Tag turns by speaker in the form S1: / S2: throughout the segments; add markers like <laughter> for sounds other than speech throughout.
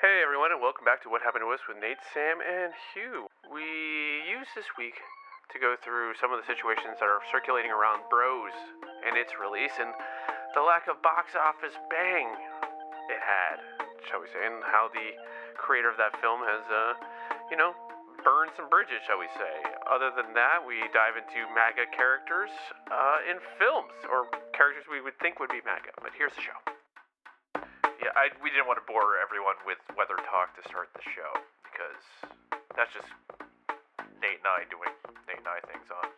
S1: Hey everyone, and welcome back to What Happened to Us with Nate, Sam, and Hugh. We used this week to go through some of the situations that are circulating around Bros and its release, and the lack of box office bang it had, shall we say, and how the creator of that film has, uh, you know, burned some bridges, shall we say. Other than that, we dive into MAGA characters uh, in films, or characters we would think would be MAGA. But here's the show. Yeah, I, we didn't want to bore everyone with weather talk to start the show because that's just Nate and I doing Nate and I things on.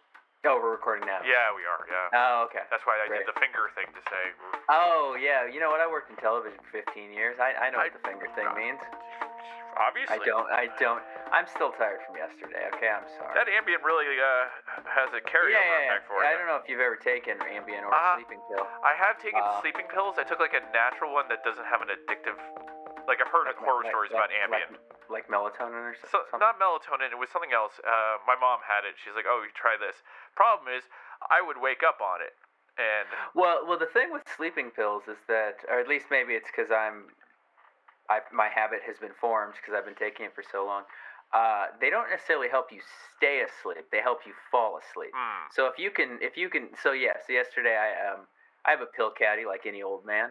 S2: Oh, we're recording now.
S1: Yeah, we are. Yeah.
S2: Oh, okay.
S1: That's why I
S2: Great.
S1: did the finger thing to say.
S2: Oh, yeah. You know what? I worked in television for 15 years. I, I know
S1: I-
S2: what the finger thing means.
S1: Obviously.
S2: I don't. I don't. I'm still tired from yesterday. Okay, I'm sorry.
S1: That Ambien really uh, has a carryover
S2: yeah, yeah, yeah.
S1: effect for
S2: it.
S1: I
S2: don't know if you've ever taken Ambien or
S1: Uh,
S2: a sleeping pill.
S1: I have taken
S2: Uh,
S1: sleeping pills. I took like a natural one that doesn't have an addictive. Like I've heard
S2: Like-
S1: horror
S2: like-
S1: stories
S2: like-
S1: about Ambien.
S2: Like, melatonin or so-
S1: So
S2: something.
S1: not melatonin. It was something else. Uh, my mom had it. She's like, "Oh, you try this." Problem is, I would wake up on it, and
S2: Well, well, the thing with sleeping pills is that, or at least maybe it's because I'm, I my habit has been formed because I've been taking it for so long. Uh, they don't necessarily help you stay asleep. They help you fall asleep.
S1: mm,
S2: So if you can, if you can, so yeah. So yesterday I um I have a pill caddy like any old man,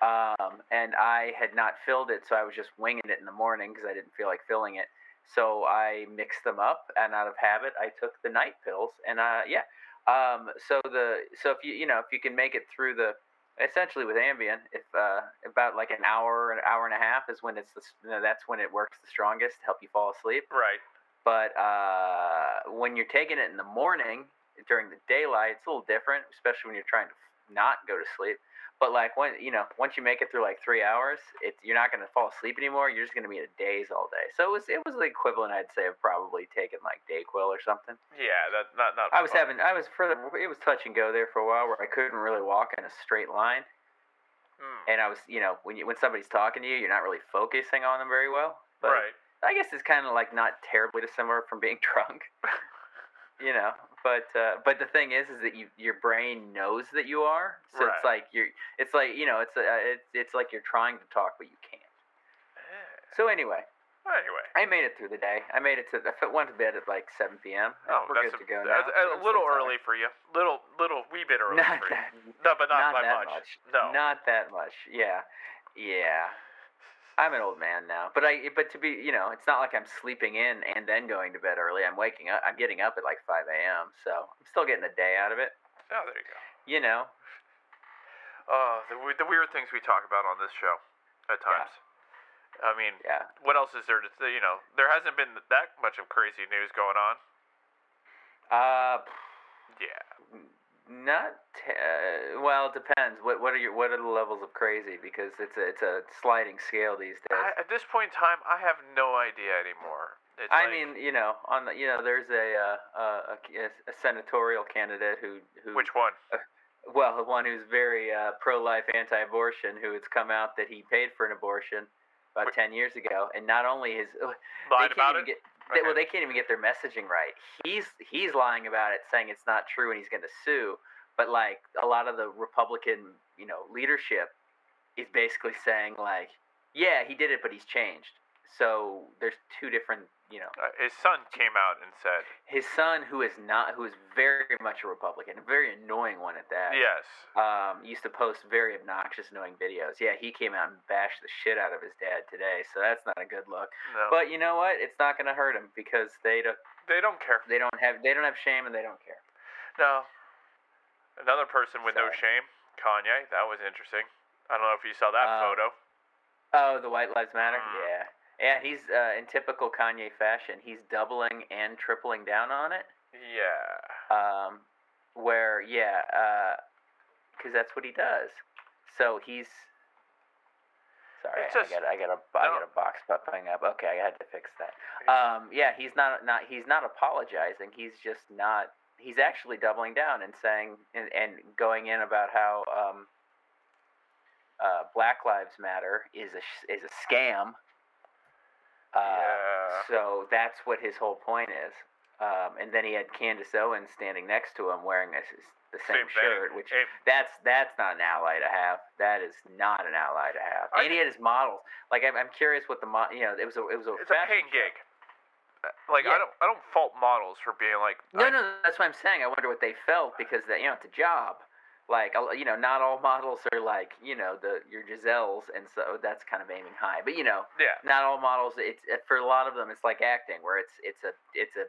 S2: um and I had not filled it, so I was just winging it in the morning because I didn't feel like filling it. So I mixed them up, and out of habit, I took the night pills, and uh yeah. Um so the so if you you know if you can make it through the essentially with Ambien, if uh about like an hour an hour and a half is when it's the, you know, that's when it works the strongest to help you fall asleep
S1: right.
S2: but uh, when you're taking it in the morning during the daylight, it's a little different, especially when you're trying to not go to sleep. But like when you know, once you make it through like three hours, it's you're not gonna fall asleep anymore. You're just gonna be in a daze all day. So it was it was the equivalent, I'd say, of probably taking like Dayquil or something.
S1: Yeah, that not not.
S2: I was
S1: fun.
S2: having I was further it was touch and go there for a while where I couldn't really walk in a straight line,
S1: Mm,
S2: and I was you know when you when somebody's talking to you, you're not really focusing on them very well. But
S1: right.
S2: I guess it's kind of like not terribly dissimilar from being <laughs> drunk, <laughs> you know. But uh, but the thing is, is that you your brain knows that you are, so it's like you're it's like you know it's uh, it's it's like you're trying to talk but you can't.
S1: Eh,
S2: So anyway,
S1: Anyway.
S2: I made it through the day. I made it to I went to bed at like 7 p.m.
S1: Oh,
S2: We're
S1: that's
S2: good to go
S1: a,
S2: now.
S1: a
S2: I'm
S1: little early for you. Little, little, wee bit early
S2: Not
S1: for you.
S2: that,
S1: No, but not,
S2: not
S1: by much.
S2: much.
S1: No.
S2: Not that much. Yeah, yeah. I'm an old man now, but I but to be you know it's not like I'm sleeping in and then going to bed early. I'm waking up. I'm getting up at like 5 a.m. So I'm still getting a day out of it.
S1: Oh, there you go.
S2: You know.
S1: Oh, the, the weird things we talk about on this show at times. Yeah. I mean,
S2: Yeah.
S1: what else is there to say? You know, there hasn't been that much of crazy news going on.
S2: Uh,
S1: Yeah.
S2: Not t- uh, well. It depends. What what are your what are the levels of crazy? Because it's a it's a sliding scale these days.
S1: I, at this point in time, I have no idea anymore. It's
S2: I
S1: like-
S2: mean, you know, on the you know, there's a uh, uh, a, a senatorial candidate who who
S1: which one?
S2: well, the one who's very uh, pro-life, anti-abortion, who has come out that he paid for an abortion about
S1: Wait.
S2: ten years ago, and not only his <laughs>
S1: Lied about it.
S2: get they, well, they can't even get their messaging right. He's he's lying about it, saying it's not true, and he's going to sue. But like a lot of the Republican, you know, leadership is basically saying like, yeah, he did it, but he's changed. So there's two different, you know,
S1: Uh, his son came out and said,
S2: his son, who is not, who is very much a Republican, a very annoying one at that.
S1: "Yes,
S2: Um, used to post very obnoxious, annoying videos. Yeah, he came out and bashed the shit out of his dad today, so that's not a good look.
S1: no,
S2: But you know what? It's not going to hurt him because they don't,
S1: they don't care."
S2: they don't have, they don't have shame and they don't care.
S1: No. Another person with no shame, Kanye. That was interesting. I don't know if you saw that
S2: Uh,
S1: photo.
S2: Oh, the White Lives Matter.
S1: Mm.
S2: Yeah, yeah. He's uh, in typical Kanye fashion. He's doubling and tripling down on it.
S1: Yeah.
S2: um, where yeah, because that's what he does. So he's sorry,
S1: It's just-
S2: I got I got a I got a box popping up. Okay, I had to fix that. Um, yeah, he's not not he's not apologizing. He's just not. He's actually doubling down and saying and, and going in about how um, uh, Black Lives Matter is a is a scam. Uh,
S1: Yeah.
S2: So that's what his whole point is. Um, and then he had Candace Owens standing next to him wearing a, the same,
S3: Same
S2: shirt, which that's that's not an ally to have. That is not an ally to have.
S3: I
S2: and he had his models. Like I'm, I'm curious what the mo- you know it was a it was a
S3: it's a paying gig. Uh, Like
S2: Yeah.
S3: I don't I don't fault models for being like
S2: No,
S3: I-
S2: no, that's what I'm saying. I wonder what they felt because that you know it's a job. Like you know, not all models are like you know the your Giselles, and so that's kind of aiming high. But you know,
S3: yeah
S2: not all models. It's for a lot of them, it's like acting, where it's it's a it's a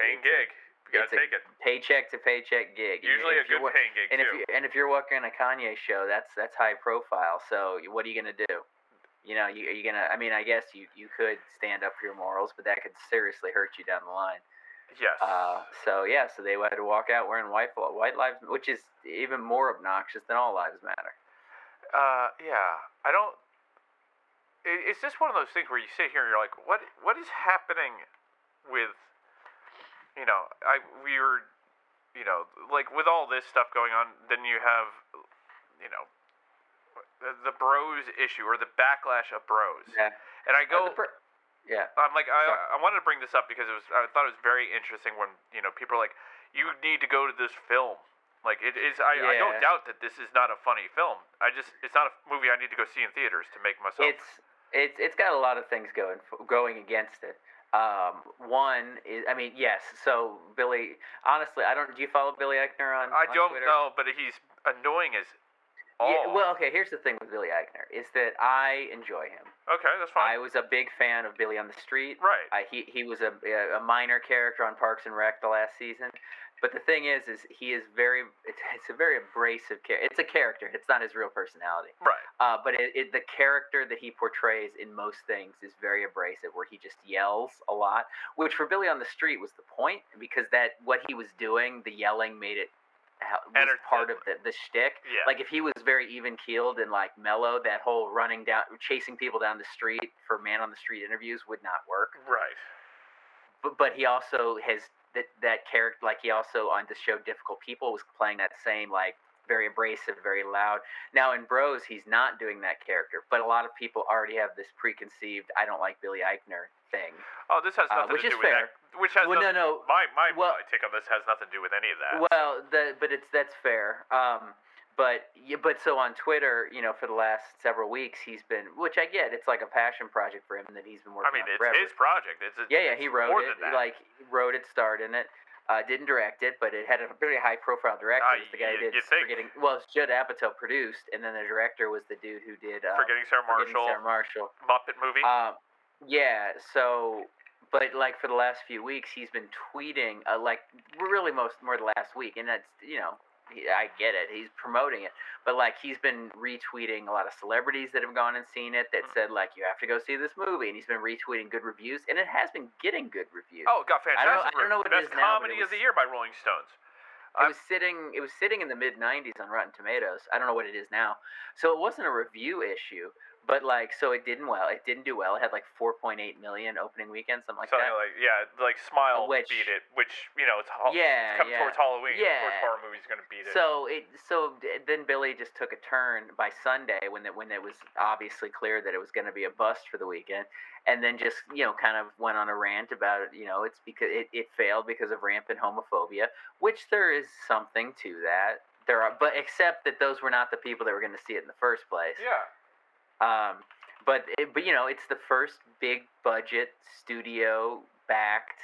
S3: paying
S2: it's a-
S3: gig. You gotta
S2: a
S3: take it.
S2: paycheck to paycheck gig. And
S3: Usually a good paying gig
S2: And if you and if you're working a Kanye show, that's that's high profile. So what are you gonna do? You know, you, are you gonna? I mean, I guess you you could stand up for your morals, but that could seriously hurt you down the line.
S3: Yes.
S2: Uh, so yeah, so they had to walk out wearing white white lives, which is even more obnoxious than all lives matter.
S3: Uh, yeah, I don't. It, it's just one of those things where you sit here and you're like, what What is happening with, you know, I we were, you know, like with all this stuff going on, then you have, you know, the, the bros issue or the backlash of bros,
S2: Yeah.
S3: and I
S2: Uh,
S3: go.
S2: per- yeah.
S3: I'm like I, I wanted to bring this up because it was I thought it was very interesting when you know people are like you need to go to this film like it is I, I don't
S2: Yeah.
S3: doubt that this is not a funny film I just it's not a movie I need to go see in theaters to make myself
S2: It's it's it's got a lot of things going f- going against it. Um, one is, I mean, yes. So Billy, honestly, I don't. Do you follow Billy Eichner on?
S3: I
S2: on
S3: don't
S2: Twitter?
S3: know but he's annoying as all
S2: Yeah, well, okay. Here's the thing with Billy Eichner is that I enjoy him.
S3: okay that's fine
S2: I was a big fan of Billy on the Street.
S3: right
S2: I, he he was a a minor character on Parks and Rec the last season, but the thing is, is he is very it's, it's a very abrasive character. It's a character. It's not his real personality.
S3: right
S2: Uh, but it, it, the character that he portrays in most things is very abrasive, where he just yells a lot. Which for Billy on the Street was the point, because that what he was doing, the yelling made it was part of the the shtick.
S3: yeah
S2: Like if he was very even keeled and like mellow, that whole running down, chasing people down the street for man on the street interviews would not work.
S3: right
S2: But but he also has that that character, like he also on the show Difficult People was playing that same like very abrasive, very loud. Now in Bros, he's not doing that character, but a lot of people already have this preconceived "I don't like Billy Eichner" thing.
S3: oh this has
S2: Uh,
S3: nothing
S2: which
S3: to do with
S2: fair.
S3: that which has
S2: Well, no, no.
S3: my my
S2: Well-
S3: take on this has nothing to do with any of that
S2: Well, the but it's that's fair. Um, but but so on Twitter, you know, for the last several weeks, he's been, which I get, it's like a passion project for him that he's been working. On.
S3: I mean
S2: on
S3: it's
S2: forever.
S3: his project it's a,
S2: yeah, yeah, he wrote it, like wrote it, starred in it. Uh, didn't direct it, but it had a very high profile director. Was the guy
S3: y-
S2: who did. Forgetting. Well, it's Judd Apatow produced, and then the director was the dude who did um,
S3: Forgetting Sarah
S2: Forgetting
S3: Marshall
S2: Sarah Marshall.
S3: Muppet movie
S2: Um, yeah. So, but like for the last few weeks, he's been tweeting uh, like really most more the last week, and that's you know he, I get it. He's promoting it, but like he's been retweeting a lot of celebrities that have gone and seen it that
S3: Mm.
S2: said like you have to go see this movie, and he's been retweeting good reviews, and it has been getting good reviews.
S3: Oh, it got
S2: I don't
S3: fantastic.
S2: I don't know what it
S3: Best
S2: is now, but
S3: comedy
S2: it
S3: of the year by Rolling Stones.
S2: It was sitting. It was sitting in the mid '90s on Rotten Tomatoes. I don't know what it is now. So it wasn't a review issue, but like, so it didn't well. It didn't do well. It had like 4.8 million opening weekend, something like
S3: Something
S2: that.
S3: like yeah, like Smile
S2: which-
S3: beat it, which you know it's, hol-
S2: Yeah,
S3: it's coming
S2: yeah.
S3: towards Halloween. Of course,
S2: Yeah.
S3: horror movies gonna beat it.
S2: So it so d- then Billy just took a turn by Sunday when it when it was obviously clear that it was going to be a bust for the weekend, and then just you know kind of went on a rant about it. You know, it's because it, it failed because of rampant homophobia, which there is something to that. There are, but except that those were not the people that were going to see it in the first place.
S3: yeah,
S2: Um, but it, but you know, it's the first big budget studio backed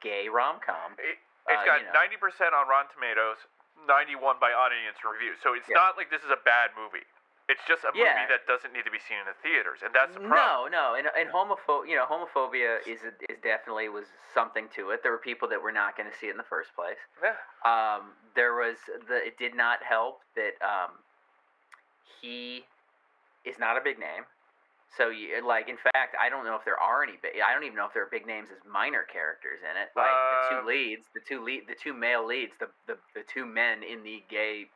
S2: gay rom com.
S3: it, it's
S2: Uh,
S3: got
S2: you know.
S3: ninety percent on Rotten Tomatoes, ninety-one by audience review. So it's
S2: Yeah.
S3: not like this is a bad movie. It's just a movie
S2: Yeah.
S3: that doesn't need to be seen in the theaters, and that's the problem.
S2: No, no, and and homopho- you know, homophobia is is definitely was something to it. There were people that were not going to see it in the first place.
S3: Yeah.
S2: Um, there was the. It did not help that um, he is not a big name. So you like, in fact, I don't know if there are any. Big, I don't even know if there are big names as minor characters in it. Like the
S3: Uh,
S2: two leads, the two lead, the two male leads, the the, the two men in the gay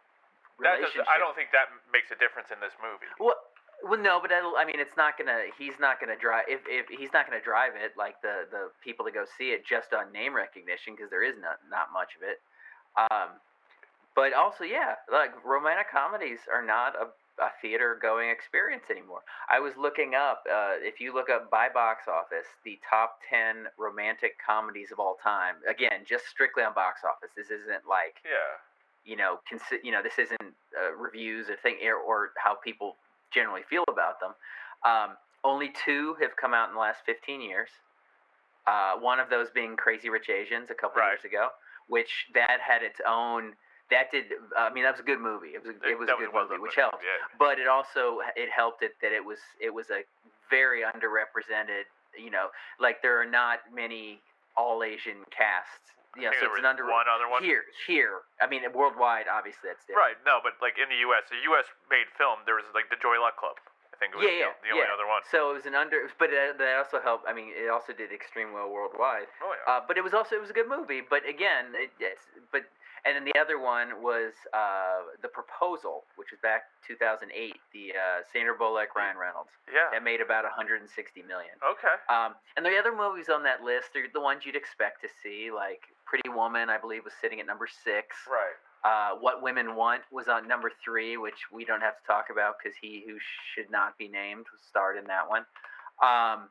S3: That
S2: relationship.
S3: I don't think that makes a difference in this movie.
S2: Well, well, no, but I mean, it's not gonna. He's not gonna drive. If, if he's not gonna drive it, like the the people that go see it just on name recognition, because there is not not much of it. Um, but also, yeah, like romantic comedies are not a a theater going experience anymore. I was looking up, uh, if you look up by box office, the top 10 romantic comedies of all time, again, just strictly on box office. This isn't like,
S3: Yeah.
S2: you know, consi- you know, this isn't uh, reviews or thing or, or how people generally feel about them. Um, only two have come out in the last 15 years. Uh, one of those being Crazy Rich Asians a couple
S3: Right.
S2: years ago, which that had its own. That did. I mean, that was a good movie. It was. A, it was
S3: that
S2: a good
S3: well
S2: movie, which helped.
S3: Yeah.
S2: But it also it helped it that it was it was a very underrepresented. You know, like there are not many all Asian casts.
S3: yeah,
S2: so it's an under
S3: one other one.
S2: here here. I mean, worldwide, obviously that's different.
S3: Right. No, but like in the U.S., a U.S. made film, there was like the Joy Luck Club. I think it was
S2: Yeah, yeah,
S3: the, the only other one.
S2: So it was an under, but it, that also helped. I mean, it also did extremely well worldwide.
S3: Oh yeah.
S2: Uh, but it was also it was a good movie. But again, it, it's but and then the other one was uh, the Proposal, which was back 2008. The uh, Sandra Bullock, Ryan Reynolds.
S3: yeah.
S2: That made about 160 million.
S3: Okay.
S2: Um, and the other movies on that list are the ones you'd expect to see, like Pretty Woman, I believe, was sitting at number six.
S3: Right.
S2: Uh, what Women Want was on number three, which we don't have to talk about because he who should not be named was starred in that one. Um,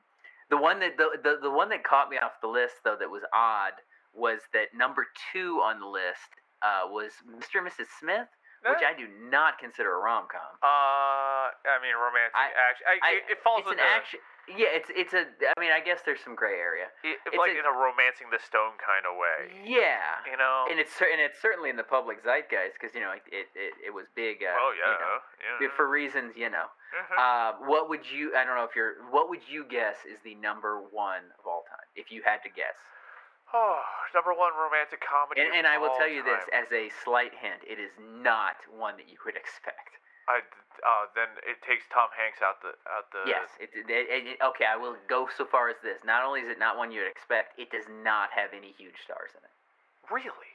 S2: the one that the, the the one that caught me off the list though that was odd was that number two on the list uh, was Mr. and Mrs. Smith, which I do not consider a rom com.
S3: Uh, I mean, romantic
S2: I-
S3: action. I,
S2: I-
S3: it, falls
S2: It's an action. Yeah, it's it's a. I mean, I guess there's some gray area.
S3: it,
S2: it's
S3: like
S2: a-
S3: in a romancing the stone kind of way.
S2: Yeah.
S3: You know.
S2: And it's and it's certainly in the public zeitgeist because you know it, it, it, it was big. Uh,
S3: oh
S2: you
S3: yeah.
S2: know,
S3: yeah.
S2: for reasons you know.
S3: Mhm.
S2: Uh, what would you? I don't know if you're. What would you guess is the number one of all time? If you had to guess.
S3: Oh, number one romantic comedy.
S2: And, and I will tell you this as a slight hint: it is not one that you would expect.
S3: I, uh, then it takes Tom Hanks out the out the.
S2: yes. It, it, it, okay, I will go so far as this. Not only is it not one you'd expect, it does not have any huge stars in it.
S3: Really?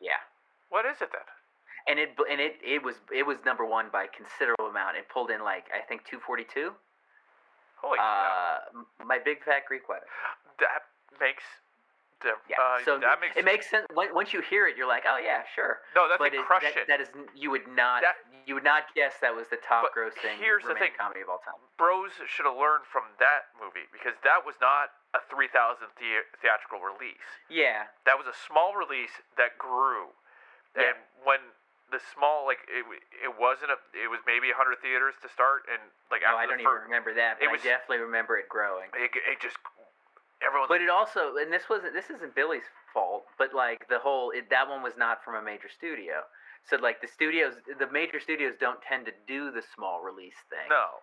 S2: Yeah.
S3: What is it then?
S2: And it and it, it was it was number one by considerable amount. It pulled in like I think 242.
S3: Holy cow!
S2: Uh, m- my big fat Greek wedding.
S3: That makes.
S2: Yeah.
S3: uh,
S2: so
S3: that makes
S2: it makes sense once you hear it. You're like, oh yeah, sure.
S3: no. That's
S2: but
S3: a crush
S2: that,
S3: it.
S2: that is you would not
S3: That-
S2: you would not guess that was the top grossing
S3: here's the thing.
S2: comedy of all time.
S3: Bros should have learned from that movie because that was not a 3,000 the- theatrical release.
S2: Yeah,
S3: That was a small release that grew,
S2: Yeah.
S3: and when the small like it, it wasn't a it was maybe 100 theaters to start, and like
S2: no,
S3: after
S2: I don't even
S3: first,
S2: remember that,
S3: it
S2: but
S3: was-
S2: I definitely remember it growing.
S3: it, it just everyone.
S2: But it also, and this wasn't this isn't Billy's fault, but like the whole it, that one was not from a major studio. So like the studios, the major studios don't tend to do the small release thing.
S3: no,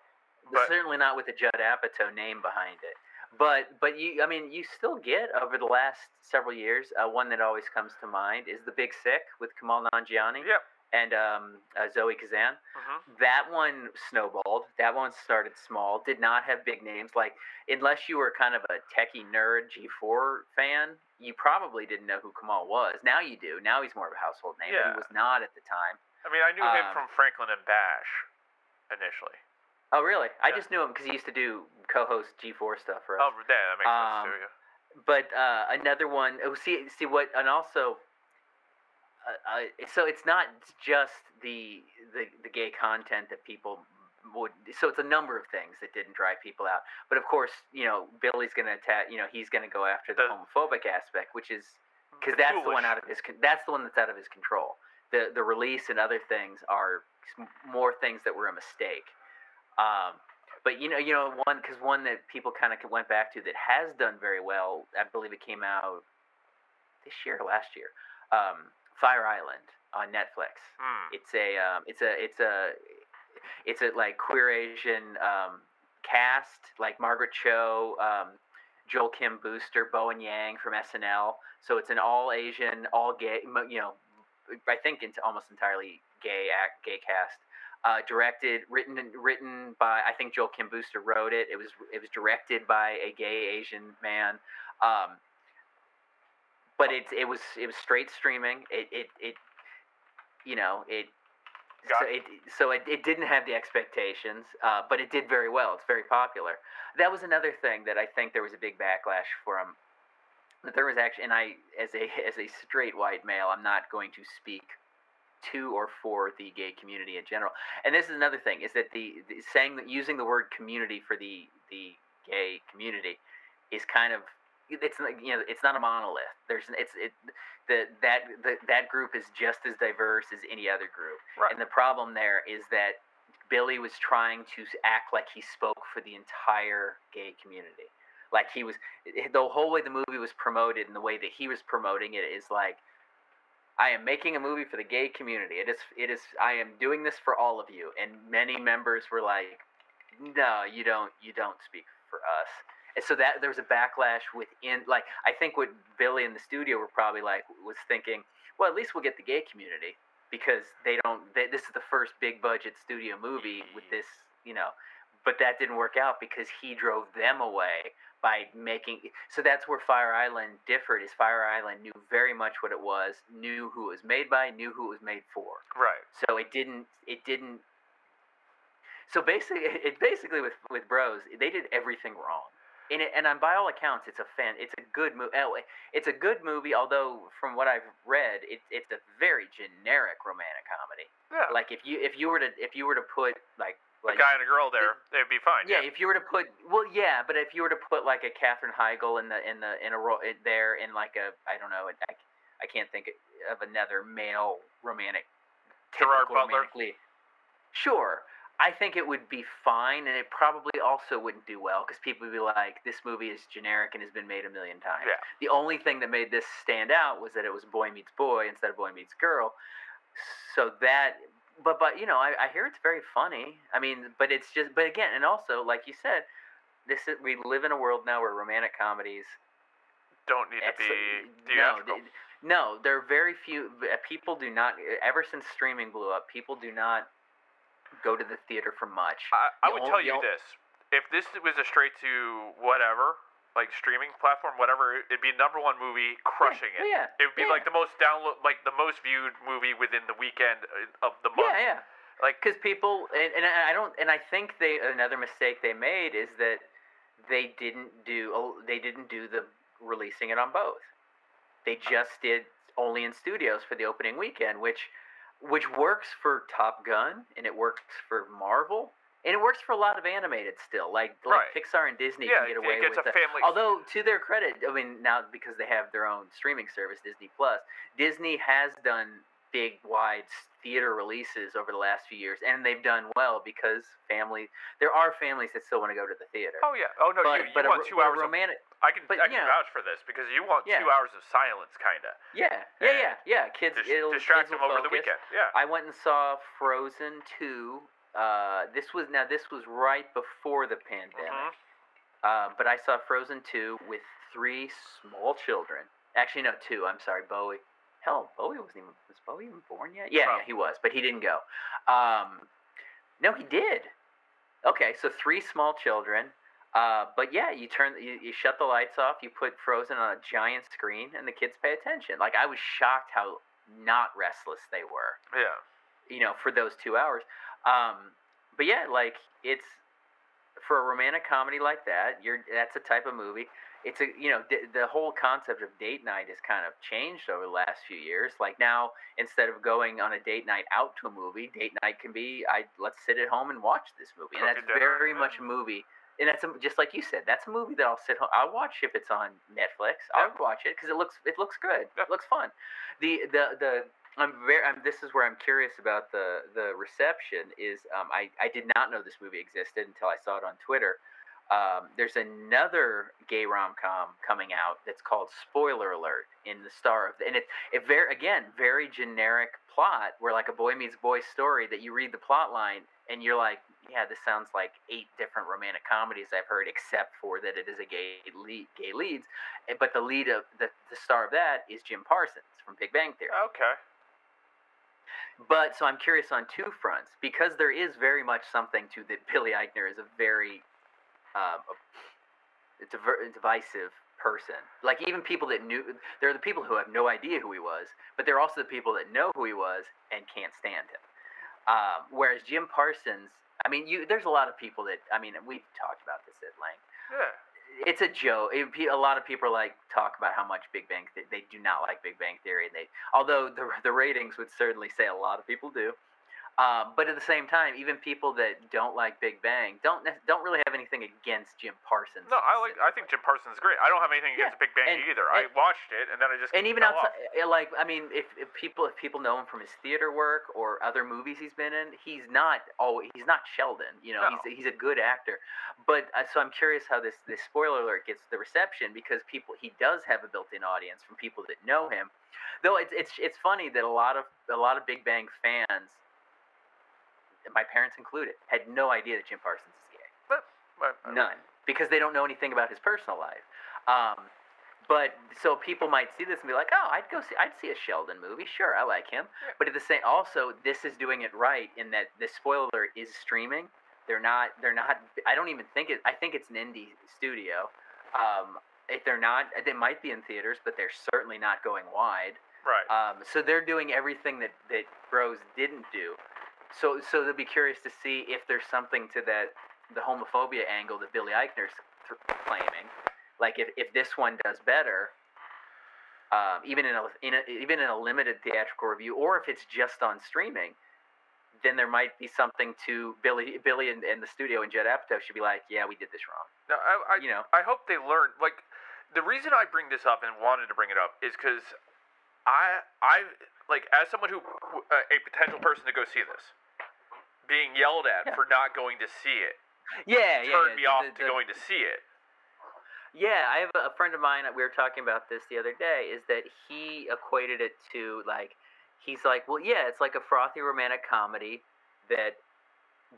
S3: but-
S2: certainly not with the Judd Apatow name behind it. But but you, I mean, you still get over the last several years. Uh, one that always comes to mind is The Big Sick with Kumail Nanjiani
S3: yep.
S2: And um, uh, Zoe Kazan.
S3: hmm
S2: That one snowballed. That one started small. Did not have big names. Like unless you were kind of a techie nerd G4 fan, you probably didn't know who Kumail was. Now you do. Now he's more of a household name.
S3: Yeah.
S2: he was not at the time.
S3: I mean, I knew him
S2: Um,
S3: from Franklin and Bash initially.
S2: Oh really? I just knew him because he used to do co-host G4 stuff for us.
S3: Oh, yeah, that makes
S2: Um,
S3: sense too. Yeah.
S2: but uh, another one. Oh, see, see what, and also, so it's not just the, the the gay content that people would. So it's a number of things that didn't drive people out. But of course, you know, Billy's gonna attack. You know, he's gonna go after the,
S3: The-
S2: homophobic aspect, which is because that's the one out of his. That's the one that's out of his control. The the release and other things are more things that were a mistake. Um, but you know, you know, one because one that people kind of went back to that has done very well. I believe it came out this year or last year. Um, Fire Island on Netflix.
S3: Hmm.
S2: It's a um, it's a it's a it's a like queer Asian um, cast like Margaret Cho, um, Joel Kim Booster, Bowen Yang from SNL. So it's an all Asian, all gay. You know, I think it's almost entirely gay act gay cast. Uh, directed, written written by I think Joel Kim Booster wrote it. It was it was directed by a gay Asian man. Um, but it it was it was straight streaming. It it, it you know it
S3: Got
S2: so it so it, it didn't have the expectations, uh, but it did very well. It's very popular. That was another thing that I think there was a big backlash from. That there was actually, and I as a <laughs> as a straight white male, I'm not going to speak to or for the gay community in general. And this is another thing: is that the, the saying that using the word community for the the gay community is kind of it's not you know it's not a monolith. There's it's it the that the, that group is just as diverse as any other group.
S3: Right.
S2: And the problem there is that Billy was trying to act like he spoke for the entire gay community. Like he was eh, the whole way the movie was promoted and the way that he was promoting it is like I am making a movie for the gay community. It is it is I am doing this for all of you. And many members were like, No, you don't you don't speak for us. And so that there was a backlash within like I think what Billy in the studio were probably like was thinking, well at least we'll get the gay community because they don't they, this is the first big budget studio movie mm-hmm. with this, you know. But that didn't work out because he drove them away by making so that's where Fire Island differed is Fire Island knew very much what it was, knew who it was made by, knew who it was made for.
S3: Right.
S2: So it didn't it didn't so basically <laughs> it basically with with Bros, they did everything wrong. And it, and on by all accounts it's a fan it's a good movie uh, it's a good movie although from what I've read it, it's a very generic romantic comedy.
S3: Yeah.
S2: Like if you if you were to if you were to put like
S3: a guy and a girl there, they'd be fine.
S2: yeah, if you were to put well, yeah, but if you were to put like a Katherine Heigl in the in the in a role there in like a I don't know, I, I can't think of another male romantic.
S3: Gerard Butler?
S2: Sure, I think it would be fine, and it probably also wouldn't do well because people would be like, "This movie is generic and has been made a million times."
S3: Yeah.
S2: The only thing that made this stand out was that it was boy meets boy instead of boy meets girl. So that, but but you know, I, I hear it's very funny. I mean, but it's just, but again, and also like you said, this is we live in a world now where romantic comedies.
S3: Don't need to be
S2: no,
S3: theatrical.
S2: th- no, there are very few. uh, People do not. Ever since streaming blew up, people do not go to the theater for much.
S3: I, I would tell you this: if this was a straight to whatever, like streaming platform, whatever, it'd be number one movie, crushing
S2: yeah,
S3: it.
S2: Yeah,
S3: It would be
S2: yeah.
S3: like the most download, like the most viewed movie within the weekend uh, of the month.
S2: Yeah, yeah.
S3: Like
S2: because people and, and I don't and I think they another mistake they made is that they didn't do they didn't do the releasing it on both. They just did only in studios for the opening weekend, which which works for Top Gun and it works for Marvel and it works for a lot of animated still, like like
S3: Right.
S2: Pixar and Disney
S3: yeah,
S2: can get away
S3: it gets
S2: with
S3: a
S2: the. Although to their credit, I mean now because they have their own streaming service, Disney Plus, Disney has done big, wide theater releases over the last few years, and they've done well because family. There are families that still want to go to the theater.
S3: oh yeah. Oh no,
S2: but
S3: you, you
S2: but, a,
S3: want
S2: ro-
S3: two
S2: a
S3: hours.
S2: romantic.
S3: I can
S2: but,
S3: I can
S2: know-
S3: vouch for this because you want
S2: Yeah.
S3: two hours of silence, kinda.
S2: Yeah, yeah, yeah, yeah. Kids,
S3: Dis-
S2: it'll
S3: distract
S2: kids
S3: them over the weekend. Yeah.
S2: I went and saw Frozen two. Uh, this was now this was right before the pandemic.
S3: Mhm.
S2: Uh, but I saw Frozen 2 with three small children. Actually, no, two. I'm sorry, Bowie. Hell, Bowie wasn't even was Bowie even born yet? Yeah, yeah, he was, but he didn't go. Um, no, he did. Okay, so three small children. Uh, but yeah, you turn, you, you shut the lights off, you put Frozen on a giant screen, and the kids pay attention. Like I was shocked how not restless they were
S3: Yeah.
S2: you know, for those two hours. Um, but yeah, like it's for a romantic comedy like that. You're that's a type of movie. It's a you know d- the whole concept of date night has kind of changed over the last few years. Like now, instead of going on a date night out to a movie, date night can be I let's sit at home and watch this movie, and that's very much a movie. And that's a, just like you said. That's a movie that I'll sit home. I'll watch if it's on Netflix. I'll watch it because it looks it looks good.
S3: Yeah.
S2: It looks fun. The the the I'm very. I'm, this is where I'm curious about the the reception. Is um, I I did not know this movie existed until I saw it on Twitter. Um, there's another gay rom com coming out that's called Spoiler Alert in the star of the, and it it very again very generic plot where like a boy meets boy story that you read the plot line and you're like yeah this sounds like eight different romantic comedies I've heard except for that it is a gay lead gay leads Eh, but the lead of the the star of that is Jim Parsons from Big Bang Theory.
S3: Okay.
S2: But so I'm curious on two fronts because there is very much something to that. Billy Eichner is a very, um, a, diver- divisive person. Like even people that knew, there are the people who have no idea who he was, but there are also the people that know who he was and can't stand him. Um, whereas Jim Parsons, I mean, you there's a lot of people that I mean we've talked about this at length
S3: Yeah.
S2: it's a joke. It, a lot of people like talk about how much Big Bang Th- they do not like Big Bang Theory. and They although the the ratings would certainly say a lot of people do. Um, but at the same time, even people that don't like Big Bang don't ne- don't really have anything against Jim Parsons.
S3: No, I like. I think Jim Parsons is great. I don't have anything
S2: Yeah,
S3: against Big Bang
S2: and-
S3: either. I watched it and then I just
S2: and even outside,
S3: off.
S2: uh, like I mean, if, if people if people know him from his theater work or other movies he's been in, he's not always he's not Sheldon. You know,
S3: No.
S2: he's he's a good actor. But uh, so I'm curious how this this spoiler alert gets the reception because people he does have a built-in audience from people that know him. Though it's it's it's funny that a lot of a lot of Big Bang fans, my parents included, had no idea that Jim Parsons is gay.
S3: But, uh,
S2: None, because they don't know anything about his personal life. Um, but so people might see this and be like, "Oh, I'd go see, I'd see a Sheldon movie. Sure, I like him."
S3: Yeah.
S2: But at the same, also, this is doing it right in that this spoiler is streaming. They're not. They're not. I don't even think it. I think it's an indie studio. Um, if they're not, they might be in theaters, but they're certainly not going wide.
S3: Right.
S2: Um, so they're doing everything that, that Bros didn't do. So so they'll be curious to see if there's something to that the homophobia angle that Billy Eichner's th- claiming. Like if, if this one does better, um, even in a, in a even in a limited theatrical review, or if it's just on streaming, then there might be something to Billy Billy and, and the studio and Judd Apatow should be like, yeah, we did this wrong.
S3: No, I, I,
S2: You know.
S3: I hope they learn. Like, the reason I bring this up and wanted to bring it up is because I, I, like, as someone who, uh, a potential person to go see this, being yelled at
S2: Yeah.
S3: for not going to see it,
S2: Yeah, yeah.
S3: turned me
S2: yeah,
S3: off
S2: the-
S3: to
S2: the-
S3: going to see it.
S2: Yeah, I have a, a friend of mine. We were talking about this the other day. Is that he equated it to like, he's like, well, yeah, it's like a frothy romantic comedy that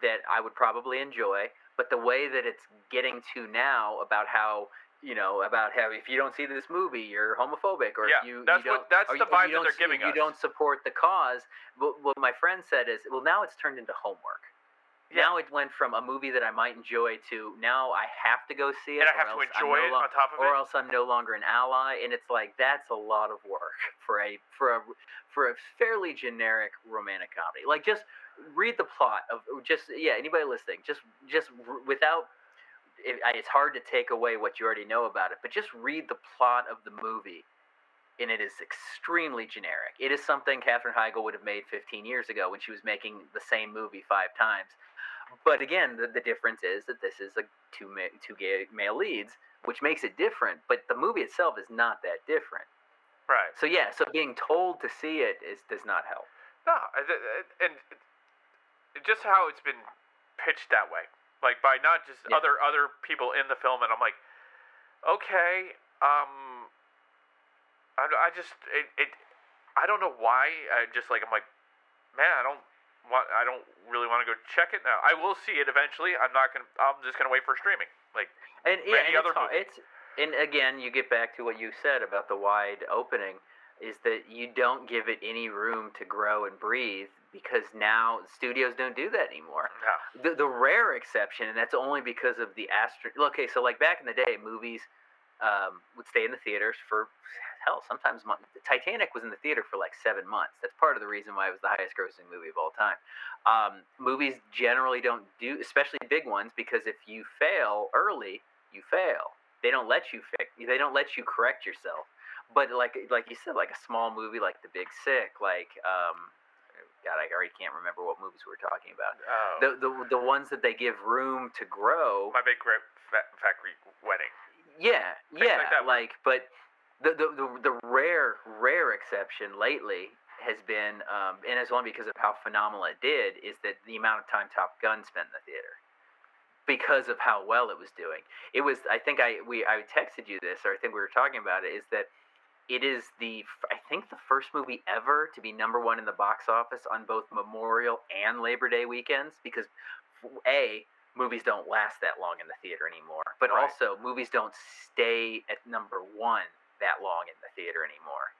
S2: that I would probably enjoy, but the way that it's getting to now about how you know about how if you don't see this movie, you're homophobic, or
S3: Yeah,
S2: if you
S3: that's
S2: you don't,
S3: what- that's the
S2: you-
S3: vibe that they're giving
S2: you
S3: us.
S2: don't support the cause. What, what my friend said is, well, now it's turned into homework.
S3: Yeah.
S2: Now it went from a movie that I might enjoy to now I have to go see it,
S3: And I have to enjoy
S2: no
S3: it
S2: lo-
S3: on top of
S2: or
S3: it.
S2: Or else I'm no longer an ally, and it's like that's a lot of work <laughs> for a for a for a fairly generic romantic comedy. Like just read the plot of just yeah anybody listening just just without it, it's hard to take away what you already know about it, but just read the plot of the movie. And it is extremely generic. It is something Katherine Heigl would have made 15 years ago when she was making the same movie five times. But again, the, the difference is that this is a two ma- two gay male leads, which makes it different. But the movie itself is not that different.
S3: Right.
S2: So yeah, so being told to see it is does not help.
S3: No, I- th- th- and just how it's been pitched that way, like by not just
S2: Yeah.
S3: other other people in the film, and I'm like, okay, um, I, I just it, it I don't know why. I just like I'm like, man, I don't want I don't really want to go check it now. I will see it eventually. I'm not gonna. I'm just gonna wait for streaming. Like,
S2: And yeah,
S3: Many
S2: and
S3: other
S2: it's,
S3: movies.
S2: it's and again, you get back to what you said about the wide opening, is that you don't give it any room to grow and breathe because now studios don't do that anymore.
S3: no.
S2: The the rare exception, and that's only because of the astro. Okay, so like back in the day, movies um, would stay in the theaters for hell sometimes month. Titanic was in the theater for like seven months. That's part of the reason why it was the highest grossing movie of all time. Um, movies generally don't do, especially big ones, because if you fail early, you fail. They don't let you fix. They don't let you correct yourself. But like like you said, like a small movie like The Big Sick, like um, God, I already can't remember what movies we were talking about
S3: Oh,
S2: the, the the ones that they give room to grow.
S3: my big great factory wedding.
S2: Yeah,
S3: Things
S2: yeah,
S3: like that.
S2: like but the, the the the rare rare exception lately has been, um, and it's only because of how phenomenal it did, is that the amount of time Top Gun spent in the theater because of how well it was doing. It was, I think I we I texted you this, or I think we were talking about it, is that it is the I think the first movie ever to be number one in the box office on both Memorial and Labor Day weekends because a movies don't last that long in the theater anymore, but
S3: Right.
S2: also movies don't stay at number one that long in the theater anymore.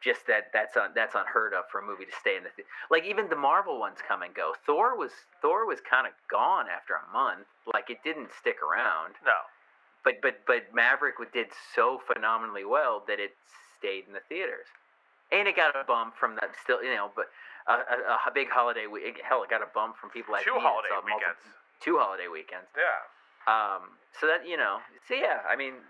S2: Just that that's un, that's unheard of for a movie to stay in the theater. Like even the Marvel ones come and go. Thor was Thor was kind of gone after a month. Like it didn't stick around
S3: No.
S2: but but but Maverick did so phenomenally well that it stayed in the theaters, and it got a bump from that still you know, but a, a, a big holiday week. Hell, it got a bump from people like
S3: Two
S2: me
S3: holiday
S2: multiple-
S3: weekends.
S2: two holiday weekends.
S3: Yeah.
S2: Um, so that you know, so yeah, I mean,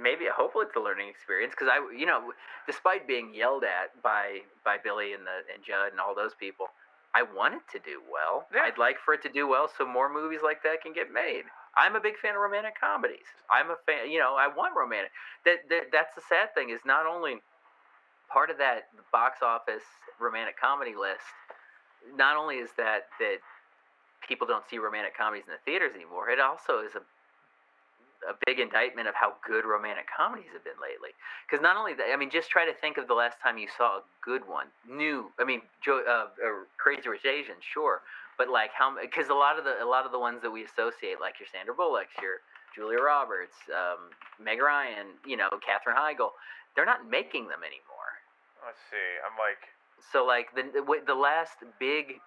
S2: maybe hopefully it's a learning experience because I, you know, despite being yelled at by by Billy and the and Judd and all those people, I want it to do well.
S3: Yeah.
S2: I'd like for it to do well so more movies like that can get made. I'm a big fan of romantic comedies. I'm a fan, you know, I want romantic. That, that that's the sad thing is not only part of that box office romantic comedy list. Not only is that that people don't see romantic comedies in the theaters anymore, it also is a a big indictment of how good romantic comedies have been lately. Because not only that, I mean, just try to think of the last time you saw a good one, new. I mean, uh, uh, Crazy Rich Asians, sure, but like how? Because a lot of the a lot of the ones that we associate, like your Sandra Bullock's, your Julia Roberts, um, Meg Ryan, you know, Katherine Heigl, they're not making them anymore.
S3: Let's see. I'm like,
S2: So like the the, last big,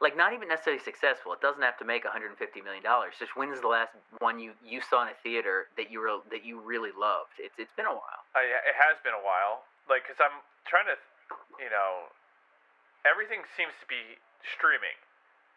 S2: like not even necessarily successful. It doesn't have to make 150 million dollars. Just when is the last one you you saw in a theater that you were that you really loved? It's it's been a while.
S3: I, it has been a while. Like, cause I'm trying to, you know, everything seems to be streaming.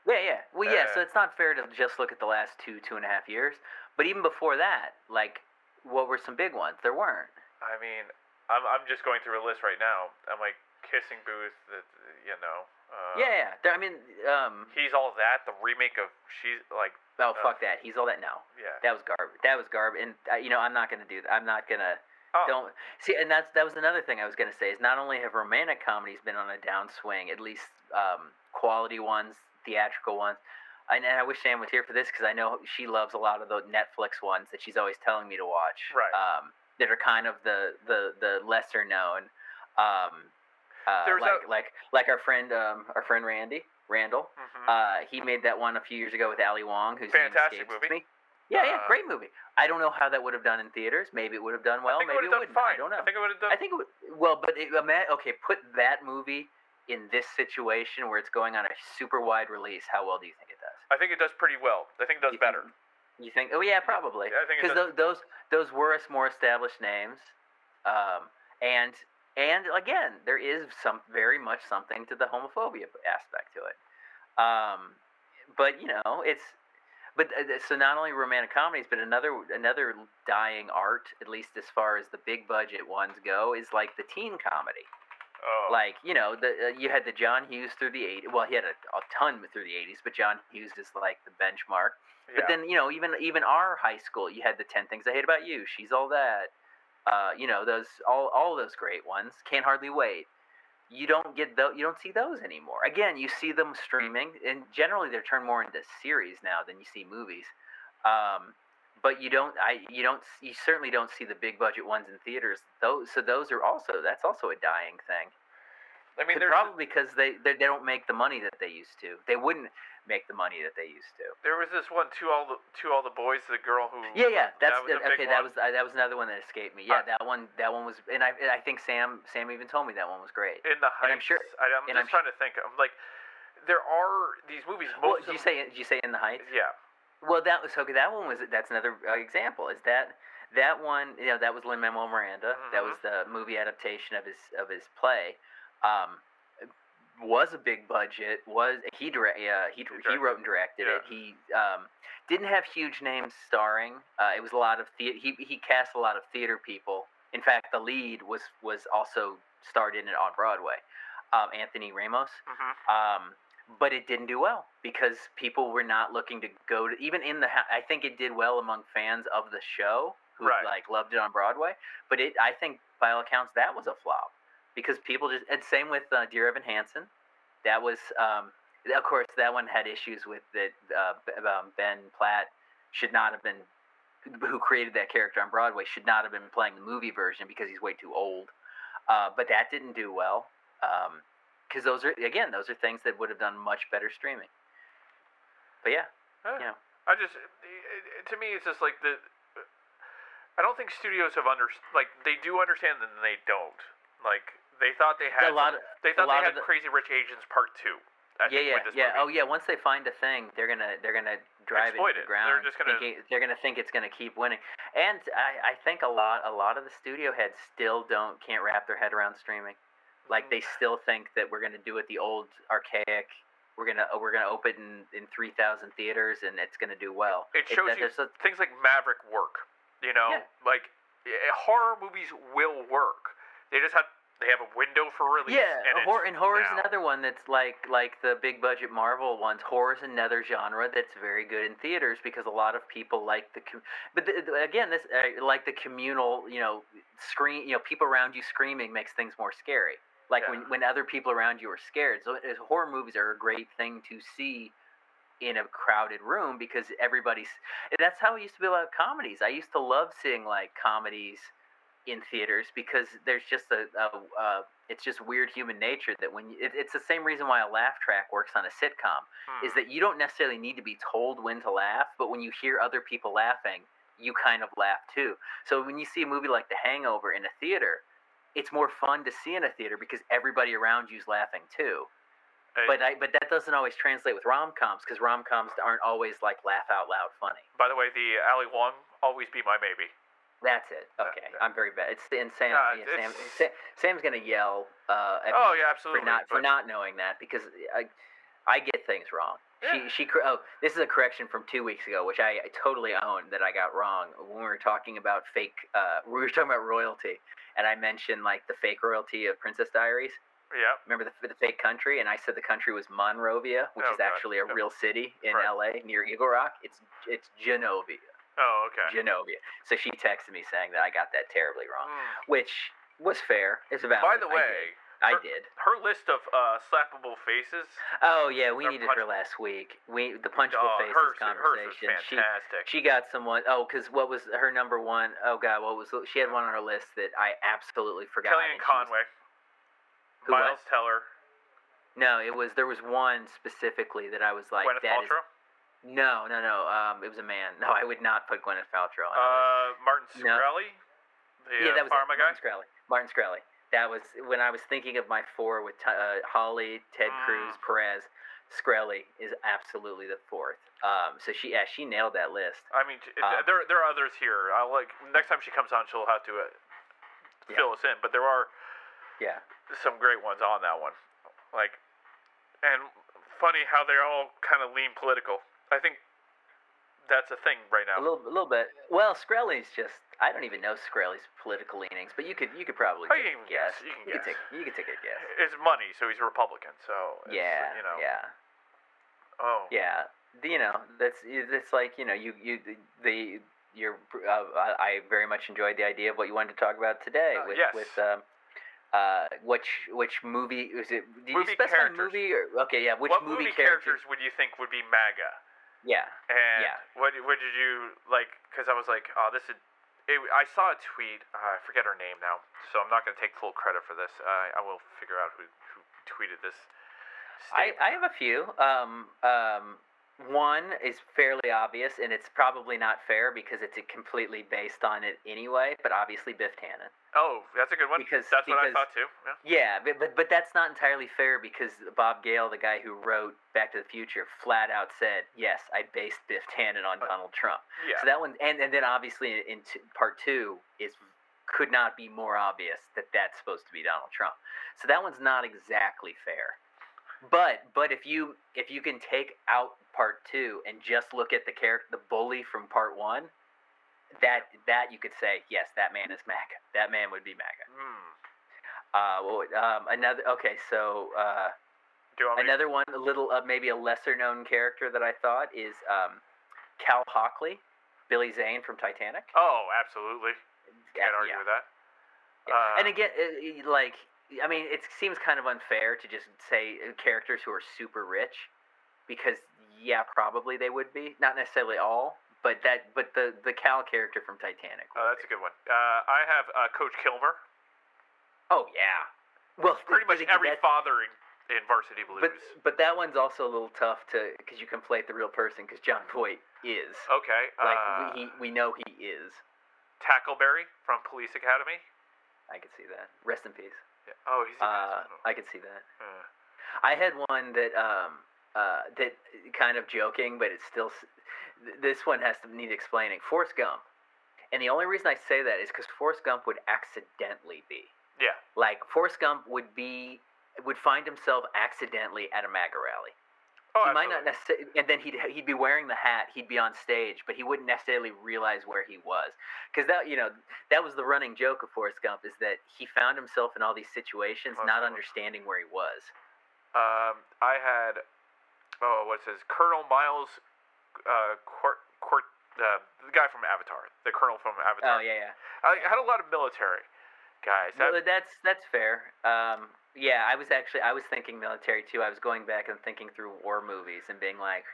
S2: Yeah, yeah. Well, yeah.
S3: Uh,
S2: so it's not fair to just look at the last two two and a half years. But even before that, like, what were some big ones? There weren't.
S3: I mean, I'm I'm just going through a list right now. I'm like kissing booth. That you know. Uh,
S2: yeah, yeah. There, I mean, um.
S3: He's all that. The remake of she's like
S2: Oh,
S3: Uh,
S2: fuck that. He's all that. No,
S3: yeah.
S2: that was garbage. That was garbage. And uh, you know, I'm not gonna do that. I'm not gonna.
S3: Oh,
S2: don't see and that's that was another thing i was going to say is not only have romantic comedies been on a downswing at least um, quality ones theatrical ones and, and i wish sam was here for this because i know she loves a lot of the netflix ones that she's always telling me to watch
S3: Right.
S2: um, that are kind of the the the lesser known um, uh,
S3: There's
S2: like
S3: a-
S2: like like our friend um, our friend randy randall
S3: mhm.
S2: uh, he made that one a few years ago with Ali Wong, who's
S3: Fantastic movie.
S2: Me. Yeah, yeah,
S3: Uh,
S2: great movie. I don't know how that would have done in theaters. Maybe it would have done well.
S3: I think
S2: maybe
S3: it would have done fine.
S2: I don't know.
S3: I think it would have done.
S2: I think it would. Well, but it, okay, put that movie in this situation where it's going on a super wide release. How well do you think it does?
S3: I think it does pretty well. I think it does
S2: You think-
S3: better.
S2: You think? Oh yeah, probably.
S3: Yeah, I think
S2: Because those, those those were us- more established names, um, and and again, there is some very much something to the homophobia aspect to it. Um, but you know, it's but uh, so not only romantic comedies, but another another dying art, at least as far as the big budget ones go, is like the teen comedy.
S3: Oh,
S2: Like you know, the uh, you had the John Hughes through the eight. Well, he had a, a ton through the eighties, but John Hughes is like the benchmark.
S3: yeah.
S2: But then you know, even even our high school, you had the Ten Things I Hate About You. She's all that. Uh, you know those all all those great ones. Can't hardly wait. You don't get those. You don't see those anymore. Again, you see them streaming, and generally they're turned more into series now than you see movies. Um, but you don't. I you don't. You certainly don't see the big budget ones in theaters. Those so those are also that's also a dying thing.
S3: I mean,
S2: probably because they, they they don't make the money that they used to. They wouldn't make the money that they used to.
S3: there was this one to all the to all the boys. The girl who
S2: Yeah, yeah, that's the- okay. That was uh, that was another one that escaped me. Yeah,
S3: Uh,
S2: that one that one was, and I and I think Sam Sam even told me that one was great.
S3: in the heights.
S2: and I'm sure-
S3: I, am just
S2: I'm
S3: trying to think. I'm like, there are these movies.
S2: Well, did you say did you say in the heights?
S3: Yeah.
S2: Well, that was okay. That one was that's another uh, example. Is that that one? You know, that was Lin Manuel Miranda. That was the movie adaptation of his of his play. Um, was a big budget. Was he direct? Yeah, he he
S3: directed
S2: wrote and directed it. He um, didn't have huge names starring. Uh, it was a lot of the- he he cast a lot of theater people. In fact, the lead was was also starred in it on Broadway. Um, Anthony Ramos
S3: hmm
S2: um, but it didn't do well because people were not looking to go to even in the I think it did well among fans of the show who
S3: Right.
S2: like loved it on Broadway but it I think by all accounts that was a flop because people just and same with uh, Dear Evan Hansen that was um, of course that one had issues with that uh, um, Ben Platt should not have been who created that character on Broadway should not have been playing the movie version because he's way too old uh, but that didn't do well um, because those are again those are things that would have done much better streaming. But yeah,
S3: Eh,
S2: Yeah.
S3: I just to me it's just like the. I don't think studios have under like they do understand and they don't. Like they thought they had
S2: a lot. Of,
S3: they thought they had
S2: the-
S3: Crazy Rich Asians Part Two. I
S2: yeah, yeah, yeah. Oh yeah. Once they find a thing, they're gonna they're gonna drive
S3: Exploit
S2: it to the
S3: it. They're
S2: ground.
S3: just gonna-
S2: thinking, they're gonna think it's gonna keep winning. And I, I think a lot a lot of the studio heads still don't can't wrap their head around streaming. Like they still think that we're gonna do it the old archaic we're gonna we're gonna open in in three thousand theaters and it's gonna do well.
S3: It shows
S2: that
S3: you
S2: a-
S3: things like Maverick work. You know,
S2: Yeah.
S3: like eh, horror movies will work. They just have they have a window for release.
S2: Yeah,
S3: and,
S2: hor- and horror's
S3: now.
S2: another one that's like like the big budget Marvel ones. Horror's another genre that's very good in theaters because a lot of people like the. Com- but the, the- again, this uh, like the communal, you know, scream. You know, people around you screaming makes things more scary. Like when
S3: Yeah.
S2: when other people around you are scared. So uh, horror movies are a great thing to see in a crowded room because everybody's. That's how it used to be about comedies. I used to love seeing like comedies in theaters because there's just a, a, a it's just weird human nature that when you, it, it's the same reason why a laugh track works on a sitcom
S3: Hmm.
S2: is that you don't necessarily need to be told when to laugh but when you hear other people laughing you kind of laugh too so when you see a movie like the hangover in a theater it's more fun to see in a theater because everybody around you's laughing too
S3: Hey,
S2: but I, but that doesn't always translate with rom-coms because rom-coms aren't always like laugh out loud funny
S3: by the way, the Ali Wong always be my maybe.
S2: That's it. Okay,
S3: yeah.
S2: I'm very bad. It's and Sam.
S3: Yeah, it's-
S2: Sam, Sam. Sam's gonna yell uh, at
S3: Oh yeah,
S2: for
S3: absolutely.
S2: not for not knowing that because I I get things wrong.
S3: Yeah.
S2: She she oh this is a correction from two weeks ago which I, I totally own that I got wrong when we were talking about fake uh we were talking about royalty and I mentioned like the fake royalty of Princess Diaries.
S3: Yeah.
S2: Remember the, the fake country and I said the country was Monrovia which
S3: Oh,
S2: is
S3: God.
S2: actually a
S3: Yep.
S2: real city in
S3: Right.
S2: L.A. near Eagle Rock. It's it's Genovia.
S3: Oh okay.
S2: Genovia. So she texted me saying that I got that terribly wrong
S3: Hmm.
S2: which was fair. It's about.
S3: By the way,
S2: I
S3: her-
S2: did.
S3: her list of uh, slappable faces.
S2: Oh yeah, we
S3: her
S2: needed
S3: punch-
S2: her last week. We the punchable
S3: oh,
S2: faces
S3: hers, hers was
S2: conversation. she
S3: fantastic.
S2: she got someone. Oh, because what was her number one? Oh God, what was she had one on her list that I absolutely forgot.
S3: Kellyanne
S2: and she was-
S3: Conway.
S2: Who what?
S3: Miles Teller.
S2: No, it was there was one specifically that I was like
S3: Gwyneth
S2: that is-
S3: Paltrow.
S2: No, no, no. Um, it was a man. No, I would not put Gwyneth Paltrow on.
S3: Uh, Martin
S2: No.
S3: The
S2: yeah,
S3: uh,
S2: that was it,
S3: pharma guy.
S2: Martin Shkreli. Martin Shkreli. That was when I was thinking of my four with uh, Holly, Ted
S3: Mm.
S2: Cruz, Perez. Shkreli is absolutely the fourth. Um, so she, yeah, she nailed that list.
S3: I mean, it,
S2: Uh,
S3: there there are others here. I'll like next time she comes on, she'll have to uh,
S2: Yeah.
S3: fill us in. But there are
S2: Yeah,
S3: some great ones on that one. Like, and funny how they all kind of lean political. I think that's a thing right now.
S2: a little, a little bit. Well, Shkreli's just. I don't even know Shkreli's political leanings, but you could, you could probably
S3: Oh, you can
S2: guess.
S3: guess, you can
S2: could
S3: guess.
S2: take, you could take a guess.
S3: It's money, so he's a Republican. So it's,
S2: Yeah,
S3: you know.
S2: yeah,
S3: Oh.
S2: yeah. You know, that's it's like you know, you you the you're. Uh, I very much enjoyed the idea of what you wanted to talk about today
S3: Uh,
S2: with
S3: yes.
S2: with um, uh, which which movie is it? Did
S3: Movie
S2: you specify
S3: characters.
S2: movie or okay? Yeah, which
S3: what
S2: movie,
S3: movie
S2: character?
S3: characters would you think would be MAGA?
S2: Yeah,
S3: And
S2: Yeah.
S3: what what did you like? Because I was like, oh, this is. It, I saw a tweet. Uh, I forget her name now, so I'm not going to take full credit for this. Uh, I will figure out who who tweeted this.
S2: I,
S3: statement.
S2: I have a few. Um, um, one is fairly obvious, and it's probably not fair because it's completely based on it anyway. But obviously, Biff Tannen.
S3: oh, that's a good one.
S2: because-
S3: that's what I thought too. Yeah.
S2: Yeah, but, but but that's not entirely fair because Bob Gale, the guy who wrote Back to the Future, flat out said, "Yes, I based Biff Tannen on
S3: Uh,
S2: Donald Trump."
S3: Yeah.
S2: So that one, and, and then obviously in, in t- part two is could not be more obvious that that's supposed to be Donald Trump. So that one's not exactly fair. But but if you if you can take out part two and just look at the character, the bully from part one, that that you could say yes, that man is <laughs> MAGA. That man would be MAGA.
S3: Hmm.
S2: Uh, well, um, another okay, so uh,
S3: Do you want me?
S2: another one, a little uh, maybe a lesser known character that I thought is um, Cal Hockley, Billy Zane from Titanic.
S3: Oh, absolutely. Can't argue
S2: yeah.
S3: with that.
S2: Yeah.
S3: Uh,
S2: and again, like, I mean, it seems kind of unfair to just say characters who are super rich, because yeah, probably they would be. Not necessarily all, but that, but the the Cal character from Titanic.
S3: Oh, that's a good one. Uh, I have uh, Coach Kilmer.
S2: Oh yeah. Well,
S3: Pretty much every father in, in Varsity Blues.
S2: But but that one's also a little tough to because you conflate the real person because Jon Voight is
S3: okay.
S2: like
S3: uh,
S2: we he, we know he is.
S3: Tackleberry from Police Academy.
S2: I could see that. Rest in peace.
S3: Yeah. Oh, he's. a
S2: Uh, I could see that.
S3: uh,
S2: I had one that um uh that kind of joking, but it's still this one has to need explaining. Forrest Gump, and the only reason I say that is because Forrest Gump would accidentally be
S3: yeah.
S2: like Forrest Gump would be would find himself accidentally at a MAGA rally.
S3: Oh,
S2: he might not necessarily, and then he'd he'd be wearing the hat. He'd be on stage, but he wouldn't necessarily realize where he was, because that you know that was the running joke of Forrest Gump is that he found himself in all these situations,
S3: Most
S2: not understanding where he was.
S3: Um, I had, oh, what's his Colonel Miles, uh, Court, Court, uh, the guy from Avatar, the Colonel from Avatar.
S2: Oh yeah, yeah.
S3: I had a lot of military guys. That,
S2: Well, that's that's fair. Um, yeah, I was actually I was thinking military too. I was going back and thinking through war movies and being like,